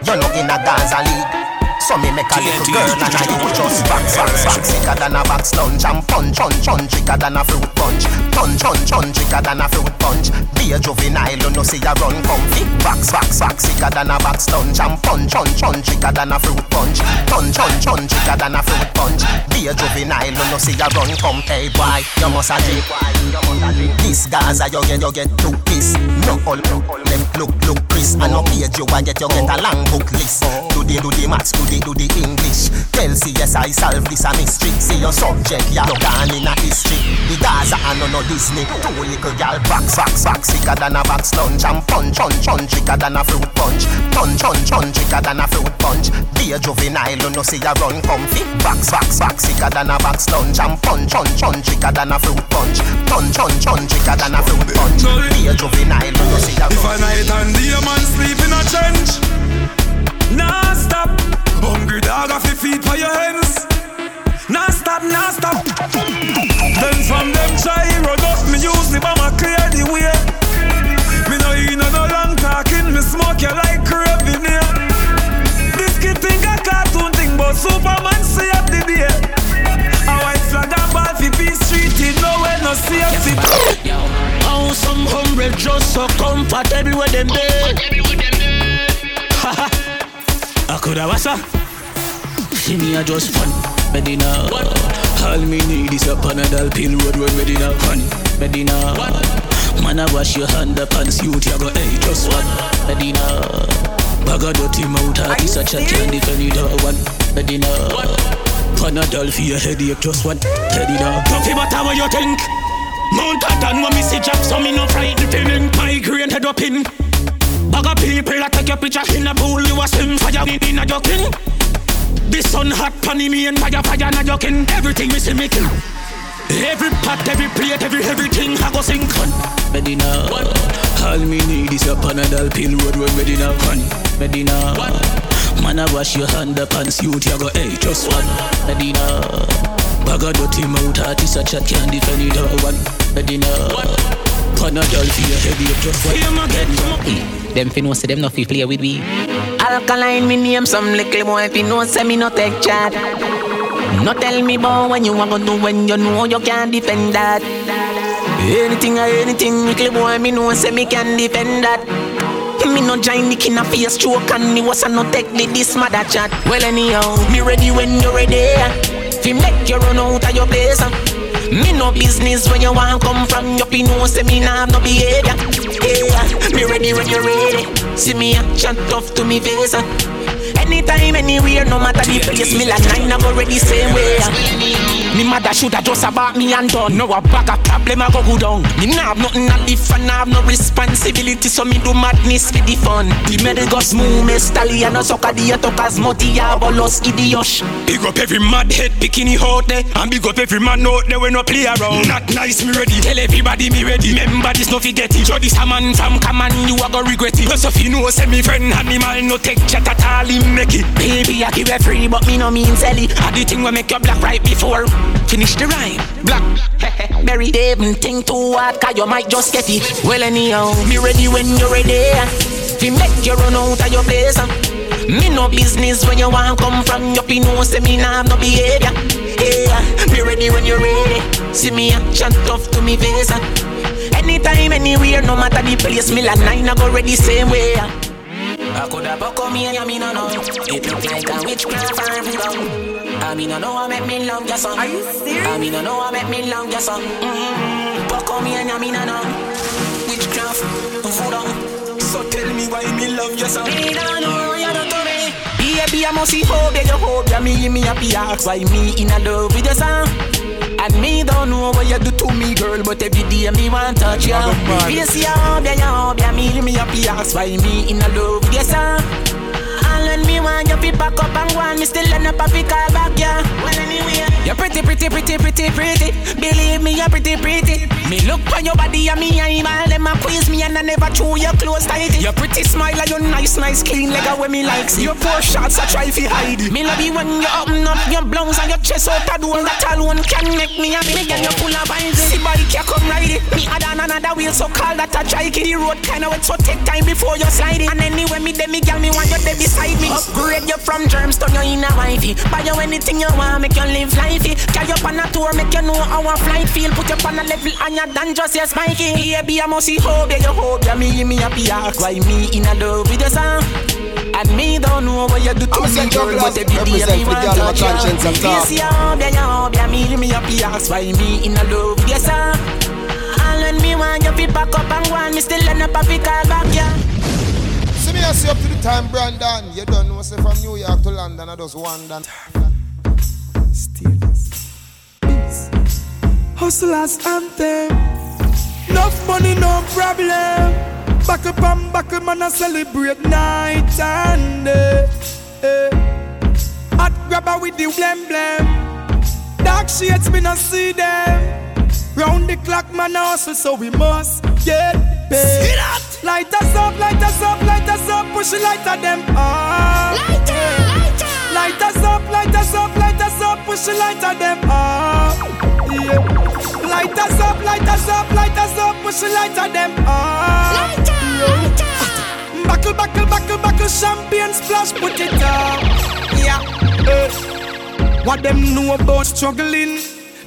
Speaker 2: You're not in a Gaza league so me make a little girl and I you just box, box, box Sicker than a box lunch and punch, punch, punch. Tricker than a fruit punch. Punch, punch, punch. Tricker than a fruit punch. Be a juvenile, you know see a run comfy. Box, box, box Sicker than a box lunch and punch, punch, punch. Tricker than a fruit punch. Punch, punch, punch. Tricker than a fruit punch. Be a juvenile, you know see a run come Hey boy, you must a drink This Gaza you get, you get two piece No all, them look, look Chris And no page you want get, you get a long book list. The, do the maths, do the, do the English. Tell yes I solve this a mystery See your subject, ya no gone in a history. The Gaza and no no Disney. Two little gal box, box, box. Sicker than a box lunch And punch, punch, punch. Tricker than a fruit punch. Punch, punch, punch. Tricker than a fruit punch. Be a juvenile, you know see ya run comfy. Box, box, box. Sicker than a box lunch And punch, punch, punch. Tricker than a fruit punch. Punch, punch, punch. Tricker than a fruit punch. Be a juvenile, you know see ya run
Speaker 9: If a night and day man sleep in a trench Nah stop Hungry dog off your feet for your hands Nah stop, nah stop. Then from them try run up Me use the bomber clear the way. Me no in no long talking Me smoke you like craving here. This kid think a cartoon thing But Superman see up the day. A white flag and ball fi peace street It nowhere no safety.
Speaker 12: How some humble just so comfortable with them there [laughs] I coulda was a See me a just fun. Medina. All me need is a Panadol pill road when Medina fun Medina. Man I wash your hand up and see you go Hey just one. Medina. Bag of dirty mouth heart is a chat can't defend it all one. Medina. Panadol for your headache just one. Medina. Coffee butter what you think? Mount Patton when me see Jack so me no frightened feeling. Migraine head up in. Bag of people that take your picture in a pool You a swim fire in a joking The sun hot panny me and fire fire na joking. Everything me see me kill. Every pot, every plate, every everything I go sink on. Medina. All me need is a Panadol pill road when Medina fun Medina. Man I wash your hand up and see what you go Hey just one. Medina. Bag of dirty mouth heart is such a chat can't defend it all one. Medina. Panadol for your head you just one. Hear my get mm.
Speaker 6: Them fi know say them not fi play with we. Alkaline me name some little boy fi know say me no take chat. No tell me about when you want to do when you know you can't defend that. Anything or anything, little boy me know say me can defend that. Me no join the king of face stroke and me was a no take the this mother chat. Well anyhow, me ready when you're ready. Fi make you run out of your place. Me no business when you want come from. You be no say me nah have no behavior. Yeah, me ready when you ready. See me a chat tough to me face. Uh. Anytime, anywhere, no matter the place, me like nine, I'm already same way. Uh. Me mother shoulda just about me and done. No a bag of problem, I go go down. Me nah have nothing to live and I have no responsibility, so me do madness for the fun. The medal go smooth, me stallion, no sucker, the talkers, multi bolos, idiot.
Speaker 21: Big up every mad head bikini out there, and big up every man out there when no play around. Not nice, me ready. Tell everybody me ready. Remember this, no forget it. Show this a man from come on, you a go regret it. Plus if you know, say me friend animal, no take chat at all, him make it.
Speaker 6: Baby, I give you free, but me no mean sell it.
Speaker 21: I the thing we make you black right before.
Speaker 6: Finish the rhyme. Black. [laughs] Mary David, think too hard, cause you might just get it. Well, anyhow, me ready when you're ready. Fi make you run out of your place. Me no business where you want come from. You be no say me nah no behavior. Yeah, me ready when you're ready. See me a chat tough to me face. Anytime, anywhere, no matter the place, me like nine, I go ready same way. I coulda buck me and me no know. It look like a witchcraft or voodoo. I mean, I know I make me love your song.
Speaker 22: Are you serious?
Speaker 6: I mean, I know I make me love your song. Mm-hmm. Buck me and me no know. Witchcraft, voodoo. So tell me why me love your song. Me no know you don't to me. Baby, I must see hope, yeah, you hope, yeah, me, me happy, ask why me in a love with your song. And me don't know what you do to me, girl, but every day me want touch you. You see how yeah, you hope, yeah, me, me happy, ask why me in a love with your song. And when me want you be back up and on, me still end up a fi call back, yeah. Well, anyway, you're pretty, pretty, pretty, pretty, pretty. Believe me, you're pretty, pretty. Me look on your body and me eyeball them a quiz me and I never chew your clothes tight. Your pretty smile and your nice, nice clean leg when me likes see. Your poor shots I try fi hide it. Me love you when you open up your blouse and your chest out a door that alone can make me happy. Me get you full of vibes. See body can come ride it. Me add on another wheel so call that a trike. The road kinda wet so take time before you slide it. And anyway me dem me girl me want you there beside me. Upgrade you from germs to you in a wifey. Buy you anything you want make you live lifey. Carry you on a tour make you know how a flight feel. Put you on a level and you done just your spiky. Baby I must see hope you hope you me me happy ask why me in a love with your song. And me don't know what you do to me, girl, but every day me want to touch you. You hope you, you hope you, me me happy ask why me in a love with your song. And when me want you fi back up and go on, me still end up a call back, yeah.
Speaker 4: See me, I see up to the time, Brandon. You don't know, say from New York to London, I just wonder.
Speaker 23: Hustlers anthem. Enough money, no problem. Back up and back up, man, I celebrate night and day. Eh. Hot grabber with the blem blem. Dark shades, me not see them. Round the clock, man, I hustle, so we must get paid.
Speaker 3: See that?
Speaker 23: Light us up, light us up, light us up, push it lighter them up.
Speaker 3: Lighter, lighter.
Speaker 23: Light us up, light us up, light us up, push it lighter them up. Yeah. Light us up, light us up, light us up, push it lighter them up.
Speaker 3: Lighter,
Speaker 23: Yeah.
Speaker 3: lighter.
Speaker 23: Buckle, buckle, buckle, buckle, champagne splash, put it up. Yeah. eh. What them know about struggling?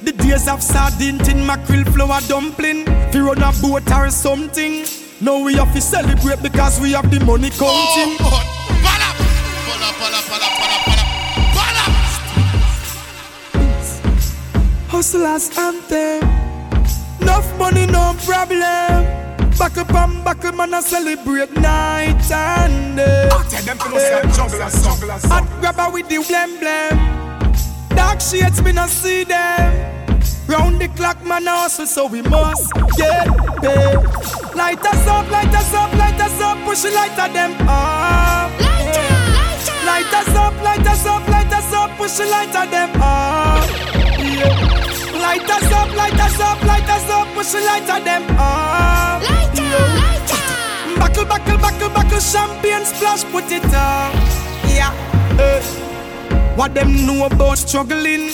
Speaker 23: The days of sardine tin, mackerel, flour dumpling. If you run a boat or something. Now we have to celebrate because we have the money counting. Hustlers anthem. Enough money, no problem. Back up and back up, man, I celebrate night and day. Hot grabber with the blem blem. Dark shades, me not see them. Round the clock, man, hustle, so we must get paid. Light us up, light us up, light us up, push it lighter them up.
Speaker 3: Lighter, lighter.
Speaker 23: Light us up, light us up, light us up, push it lighter them up. Yeah. Light us up, light us up, light us up, push it lighter them up.
Speaker 3: Lighter, lighter.
Speaker 23: Buckle, buckle, buckle, buckle, champagne splash, put it up. Yeah. eh. What them know about struggling?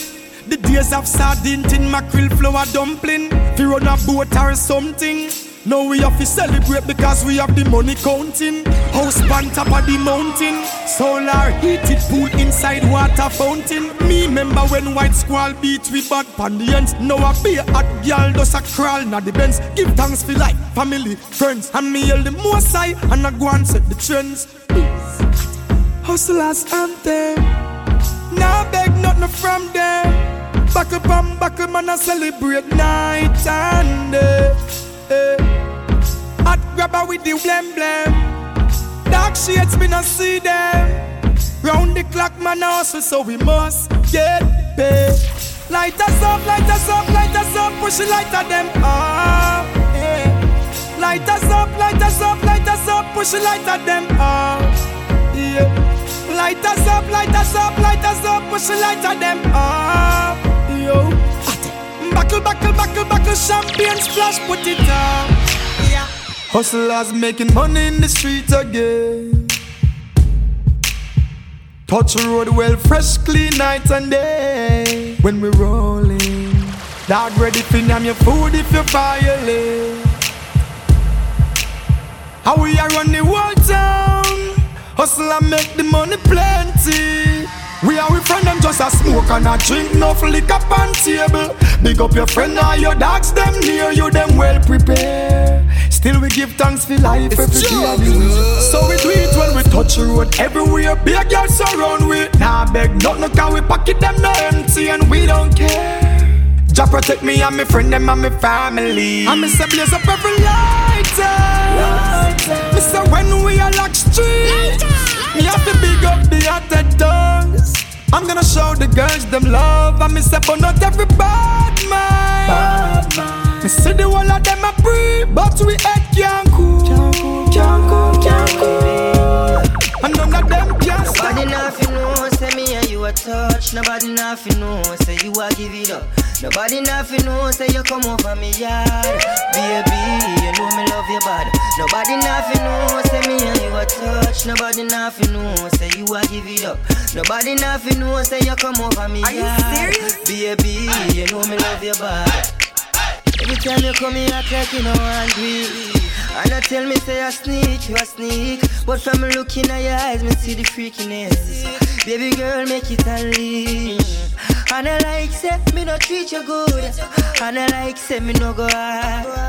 Speaker 23: The days of sardine tin, mackerel, flour dumpling. If you run a boat or something. Now we have to celebrate because we have the money counting. House on top of the mountain. Solar heated pool inside water fountain. Me remember when white squall beat we bad pandians. Now I be a hot girl does a crawl na the Benz. Give thanks for life, family, friends. And me hail the most high and I go and set the trends. Hustlers anthem. Now beg nothing from them. Back up and back up, man, I celebrate night and day. Hot grabber with the blem blem. Dark shades, me not see them. Round the clock, man, hustle, so we must get paid. Light us up, light us up, light us up, push it lighter them up. Yeah. Light us up, light us up, light us up, push it lighter them up. Yeah. Light us up, light us up, light us up, push it lighter them up. Yo. Buckle, buckle, buckle, buckle, champagne splash, put it up. Yeah. Hustlers making money in the streets again. Touch the road well, fresh, clean night and day. When we rolling, dog ready for name your food if you violate. How we are run the whole town. Hustle and make the money plenty. We are with friend them just a smoke and a drink, no liquor on table. Big up your friend and your dogs, them near you, them well prepared. Still we give thanks for life every day. So we do it when we touch the road everywhere. Be Big girls surround we. Nah beg nothing, no, cause we pocket them no empty and we don't care. Jah protect me and my friend them and my family. And me say blaze up every lighter. Me say when we are lock street, me have to big up the hotter dogs. I'm gonna show the girls them love. And me say but not every bad man. Me see the whole of them a free, but we head can't cool. Can't cool, can't cool. And none of them can stop.
Speaker 24: Nobody nothing know, touch. Nobody nothing know, say you a give it up. Nobody nothing know, say you come over me yard. Baby, you know me love you bad. Nobody nothing know, say me and you a touch. Nobody nothing know, say you a give it up. Nobody nothing know, say you come over me
Speaker 5: Are
Speaker 24: yard.
Speaker 5: serious?
Speaker 24: Baby, you know me love you bad. Every time you come here, I take you no angry. And I tell me say I sneak, you a sneak. But from looking at your eyes, me see the freakiness. Baby girl, make it unleash. And I like say me no treat you good. And I like say me no go hard.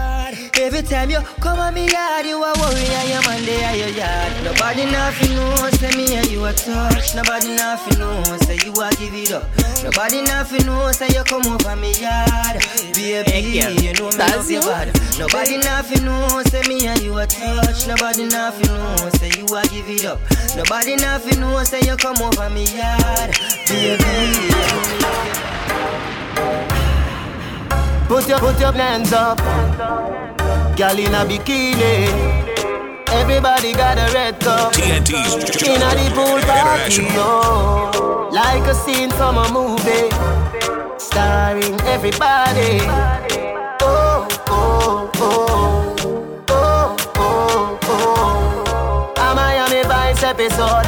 Speaker 24: Every time you come on me yard, you a worry and your man they are your yard. Nobody nothing know, say me and you a touch. Nobody nothing know, say you a give it up. Nobody nothing know, say you come over me yard. Baby, you know me
Speaker 5: That's
Speaker 24: love you
Speaker 5: you.
Speaker 24: bad. Nobody nothing know, say me and you a touch. Nobody nothing know, say you a give it up. Nobody nothing know, say you come over me yard. Baby, you know me love you
Speaker 2: Put your, put your hands up. Girl in a bikini. Everybody got a red cup.
Speaker 1: TNT's
Speaker 2: In a the pool party,
Speaker 1: International.
Speaker 2: oh. Like a scene from a movie. Starring everybody. Oh, oh, oh. Oh, oh, oh. A Miami Vice episode.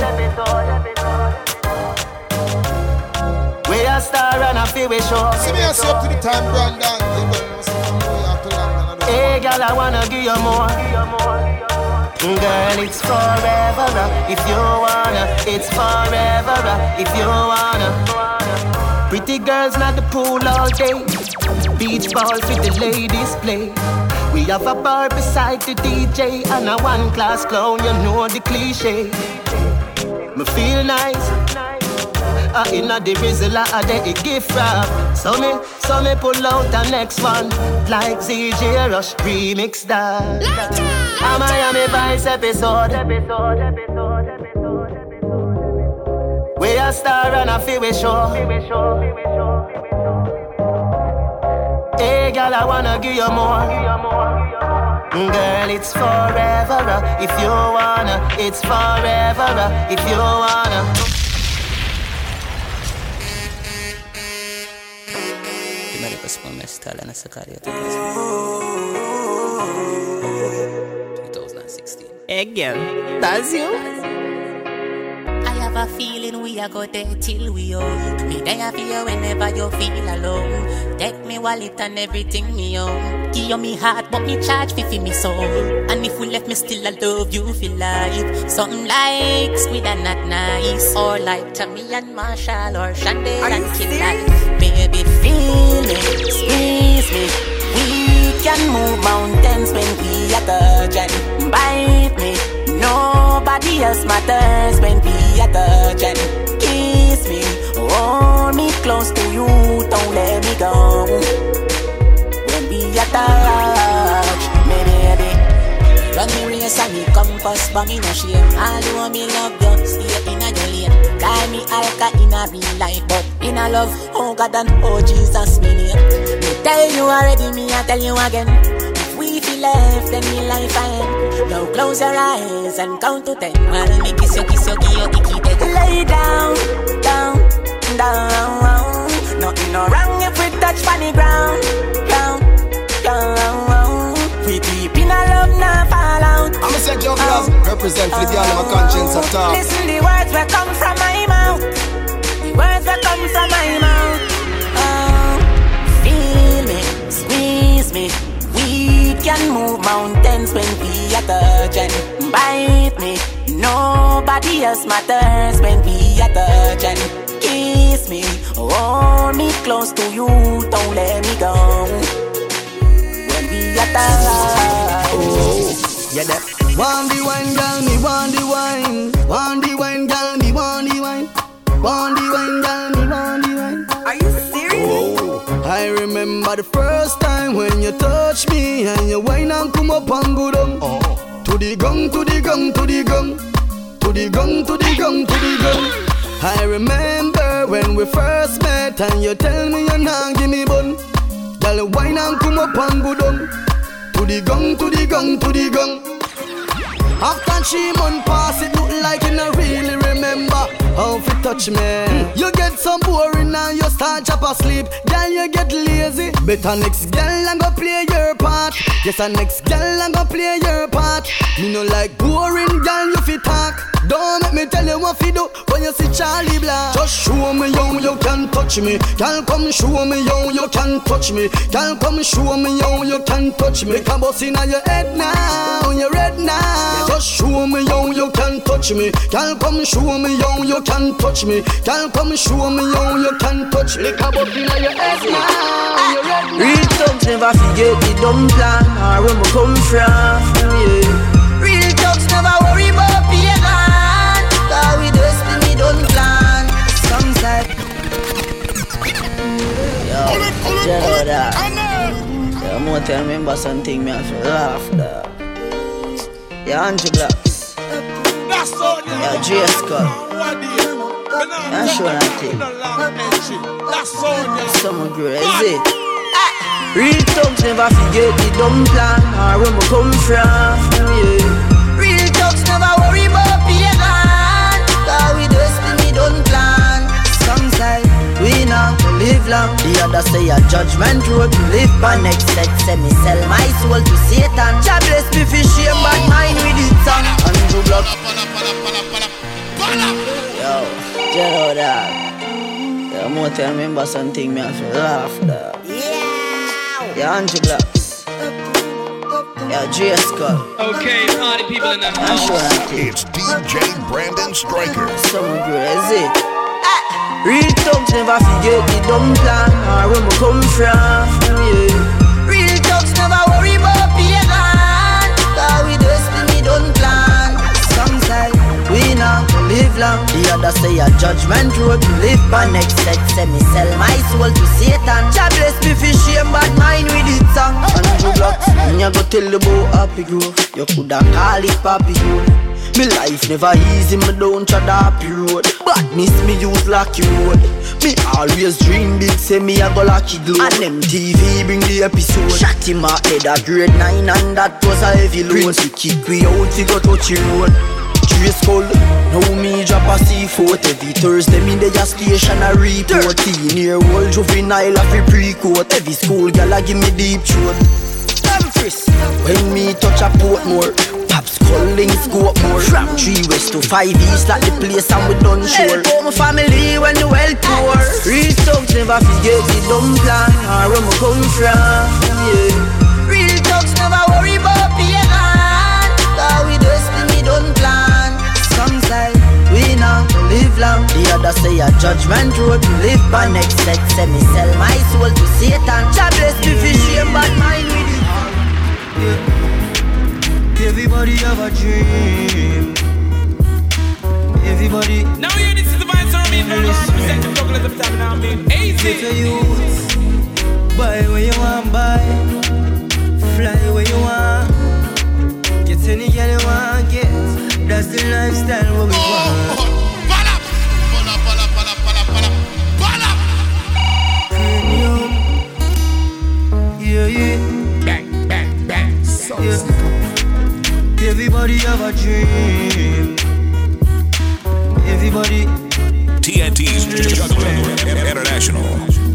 Speaker 2: We a star and a feel we show.
Speaker 4: See me, I up to the time, Brandon.
Speaker 2: Hey, girl, I wanna give you more. Girl, it's forever if you wanna. It's forever if you wanna. Pretty girls not the pool all day. Beach ball with the ladies play. We have a bar beside the DJ and a one class clown. You know the cliche. Me feel nice. Uh, inna the rizzle a the gift wrap. So me, so me pull out the next one like ZJ Rush remix that. A Miami Vice episode. We a star and a feel we show. Hey, girl, I wanna give you more. Girl, it's forever uh, if you wanna. It's forever uh, if you wanna.
Speaker 25: Primero pues ponme esta la necesaria 2016
Speaker 5: Again, that's you.
Speaker 26: I have a feeling we are go there till we old. Me there for you whenever you feel alone. Take me wallet and everything me own. Give you me heart, but me charge fi fi me soul. And if we left me still, I love you for life. Something like sweet and not nice, or like Tammy and Marshall or Shandell and Kim Life. Feel me, squeeze me. We can move mountains when we are touching. Bite me. Nobody else matters when we are touching. Kiss me.
Speaker 6: hold me close to you, don't let me go. When we attach, me baby. Run me race and me compass, but me no shame. All you me love you, stay in a. Call me alka in a real life, but in a love, oh God and oh Jesus, me name. Me tell you already, me I tell you again. If we feel left, then me life I end. Now close your eyes and count to ten. While me kiss you, kiss you, give you the key. Lay down, down, down. Nothing no wrong if we touch funny ground, down, down. Deep in a love, now fall out.
Speaker 4: I'm a say jugglers represent for the of my conscience at all.
Speaker 6: Listen the words that come from my mouth. The words that come from my mouth. Oh, feel me, squeeze me. We can move mountains when we are touching. Bite me. Nobody else matters when we are touching. Kiss me, hold me close to you, don't let me go. When we are touching.
Speaker 8: Oh, yeah, that.
Speaker 24: Want the wine, girl, me want the wine. Want the wine, girl, me want the wine. Want the wine, girl, me want the wine.
Speaker 5: Are you serious?
Speaker 24: Oh, I remember the first time when you touched me and you wine and come up and go down. Oh. To the gong, to the gong, to the gong. To the gong, to the gong, to the gong. I remember when we first met and you tell me you're not give me bun. Girl, wine and come up and go down. To the gong, to the gong, to the gong. After three months pass, it look like you not really remember how to touch me. You get some boring and you start chop asleep. Girl, you get lazy. Better next girl and go play your part. Yes, and next girl and go play your part. Me no like boring girl, you fit talk. Don't make me tell you what to do when you see Charlie Black. Just show me how you can touch me. Girl, come show me how you can touch me. Girl, come show me how you can touch me. Come bust inna your head now, you red now. Just show me how you can touch me. Girl, come show me how you can touch me. Girl, come show me how you can touch me. Come bust inna your head now, ah. you red now.
Speaker 8: Real thugs never forget the dumb plan or where we come from. Yeah. Real thugs never worry about pagan. Cause we destiny don't plan. Some side. Yo, Jello that. Yo, more me remember something to laugh. Yo, Angie Blocks. Yo, J Skull. I'm sure that thing. Summer crazy. Real thugs never forget the dumb plan or where we come from. Yeah. Real thugs never worry about live long. The other say a judgment road to live by. Next set say me sell my soul to Satan. Jah bless me for shame bad mind with it song. Andrew Block. Yo, Jello that. Yo, more tell me remember something me have to laugh that. Yo, Angie Blocks. Yo, J Skull.
Speaker 10: Okay, party people in the house.
Speaker 8: sure that thing.
Speaker 3: It's DJ Brandon Stryker.
Speaker 8: Some crazy. Real thugs never forget the dumb plan or where we come from. Yeah. Real thugs never worry about pagan. Cause we destiny don't plan. Some say we not live long. The other say a judgment road to live by. Next set say me sell my soul to Satan. Jah bless me for shame bad mind with it song. Andrew Blocks. When you go tell about happy growth, you coulda call it papi growth. Me life never easy, me don't tread happy road But miss me use lucky road Me always dream big, say me a go lucky glow And them TV bring the episode. Shot him a head a grade 9 and that was a heavy load. Prince we kick we out, we go touch the road Trace skull, now me drop a C4 Every Thursday me dey a station a report. 13 year old juvenile a free pre-court. Every school gal a give me deep throat when me touch a Portmore Pops calling scope more. From 3 west to 5 east like the place and we done sure. Help my family when the well poor. Real thugs never forget the dumb plan. Or where we come from, yeah. Real thugs never worry about pagan Cause we destiny don't plan Some say we not live long. The other say a judgment road to live by. Next set say me sell my soul to Satan. Jah bless me for shame bad mind with it
Speaker 24: Everybody have a dream. Everybody.
Speaker 10: Now here, this is the vibes from me mean? Represent the jugglers every time, now I mean? Easy.
Speaker 24: Get buy where you want, buy. Fly where you want. Get any girl you want, get. That's the lifestyle we want. Everybody have a dream. Everybody
Speaker 1: TNT's Juggler International.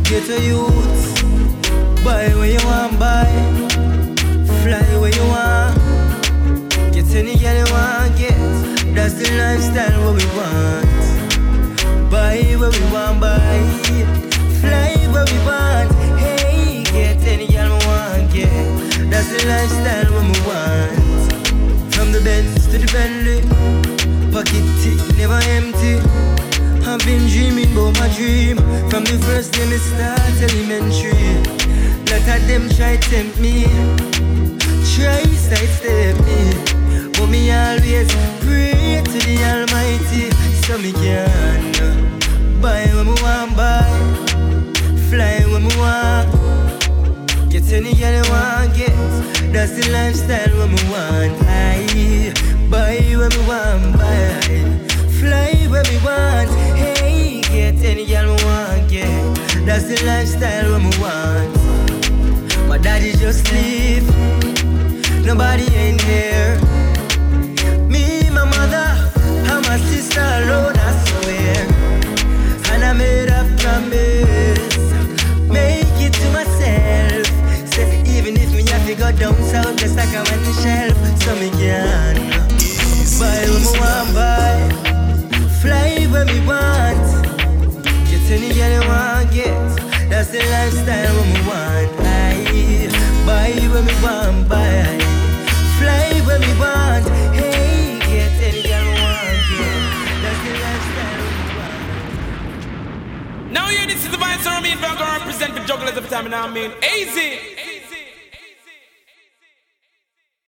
Speaker 24: get a youth. Buy where you want, buy. Fly where you want. Get any girl you want, get. That's the lifestyle what we want. Buy where we want, buy. Fly where we want. Hey, get any girl we want, get. That's the lifestyle what we want. To the Bentley. Pocket tick, never empty. I've been dreaming about my dream. From the first day me start elementary. Lot of them try tempt me. Try sidestep me. But me always pray to the Almighty. So me can Buy when me want buy. Fly when me want Get any girl you want get That's the lifestyle when me want I buy when me want buy Fly when me want Hey, get any girl me want get That's the lifestyle when me want. My daddy just leave. Nobody ain't here. Me, my mother And my sister alone, I swear. And I made a promise go down south Just like I went to shelf So me can Buy what me want buy Fly where me want Get any girl you want get That's the lifestyle what me want I Buy where me want buy Fly where me want Hey, get any girl you want get That's the lifestyle what me want
Speaker 10: Now, yeah, this is the vice I if I'm gonna represent the jugglers every time, now I mean? Easy.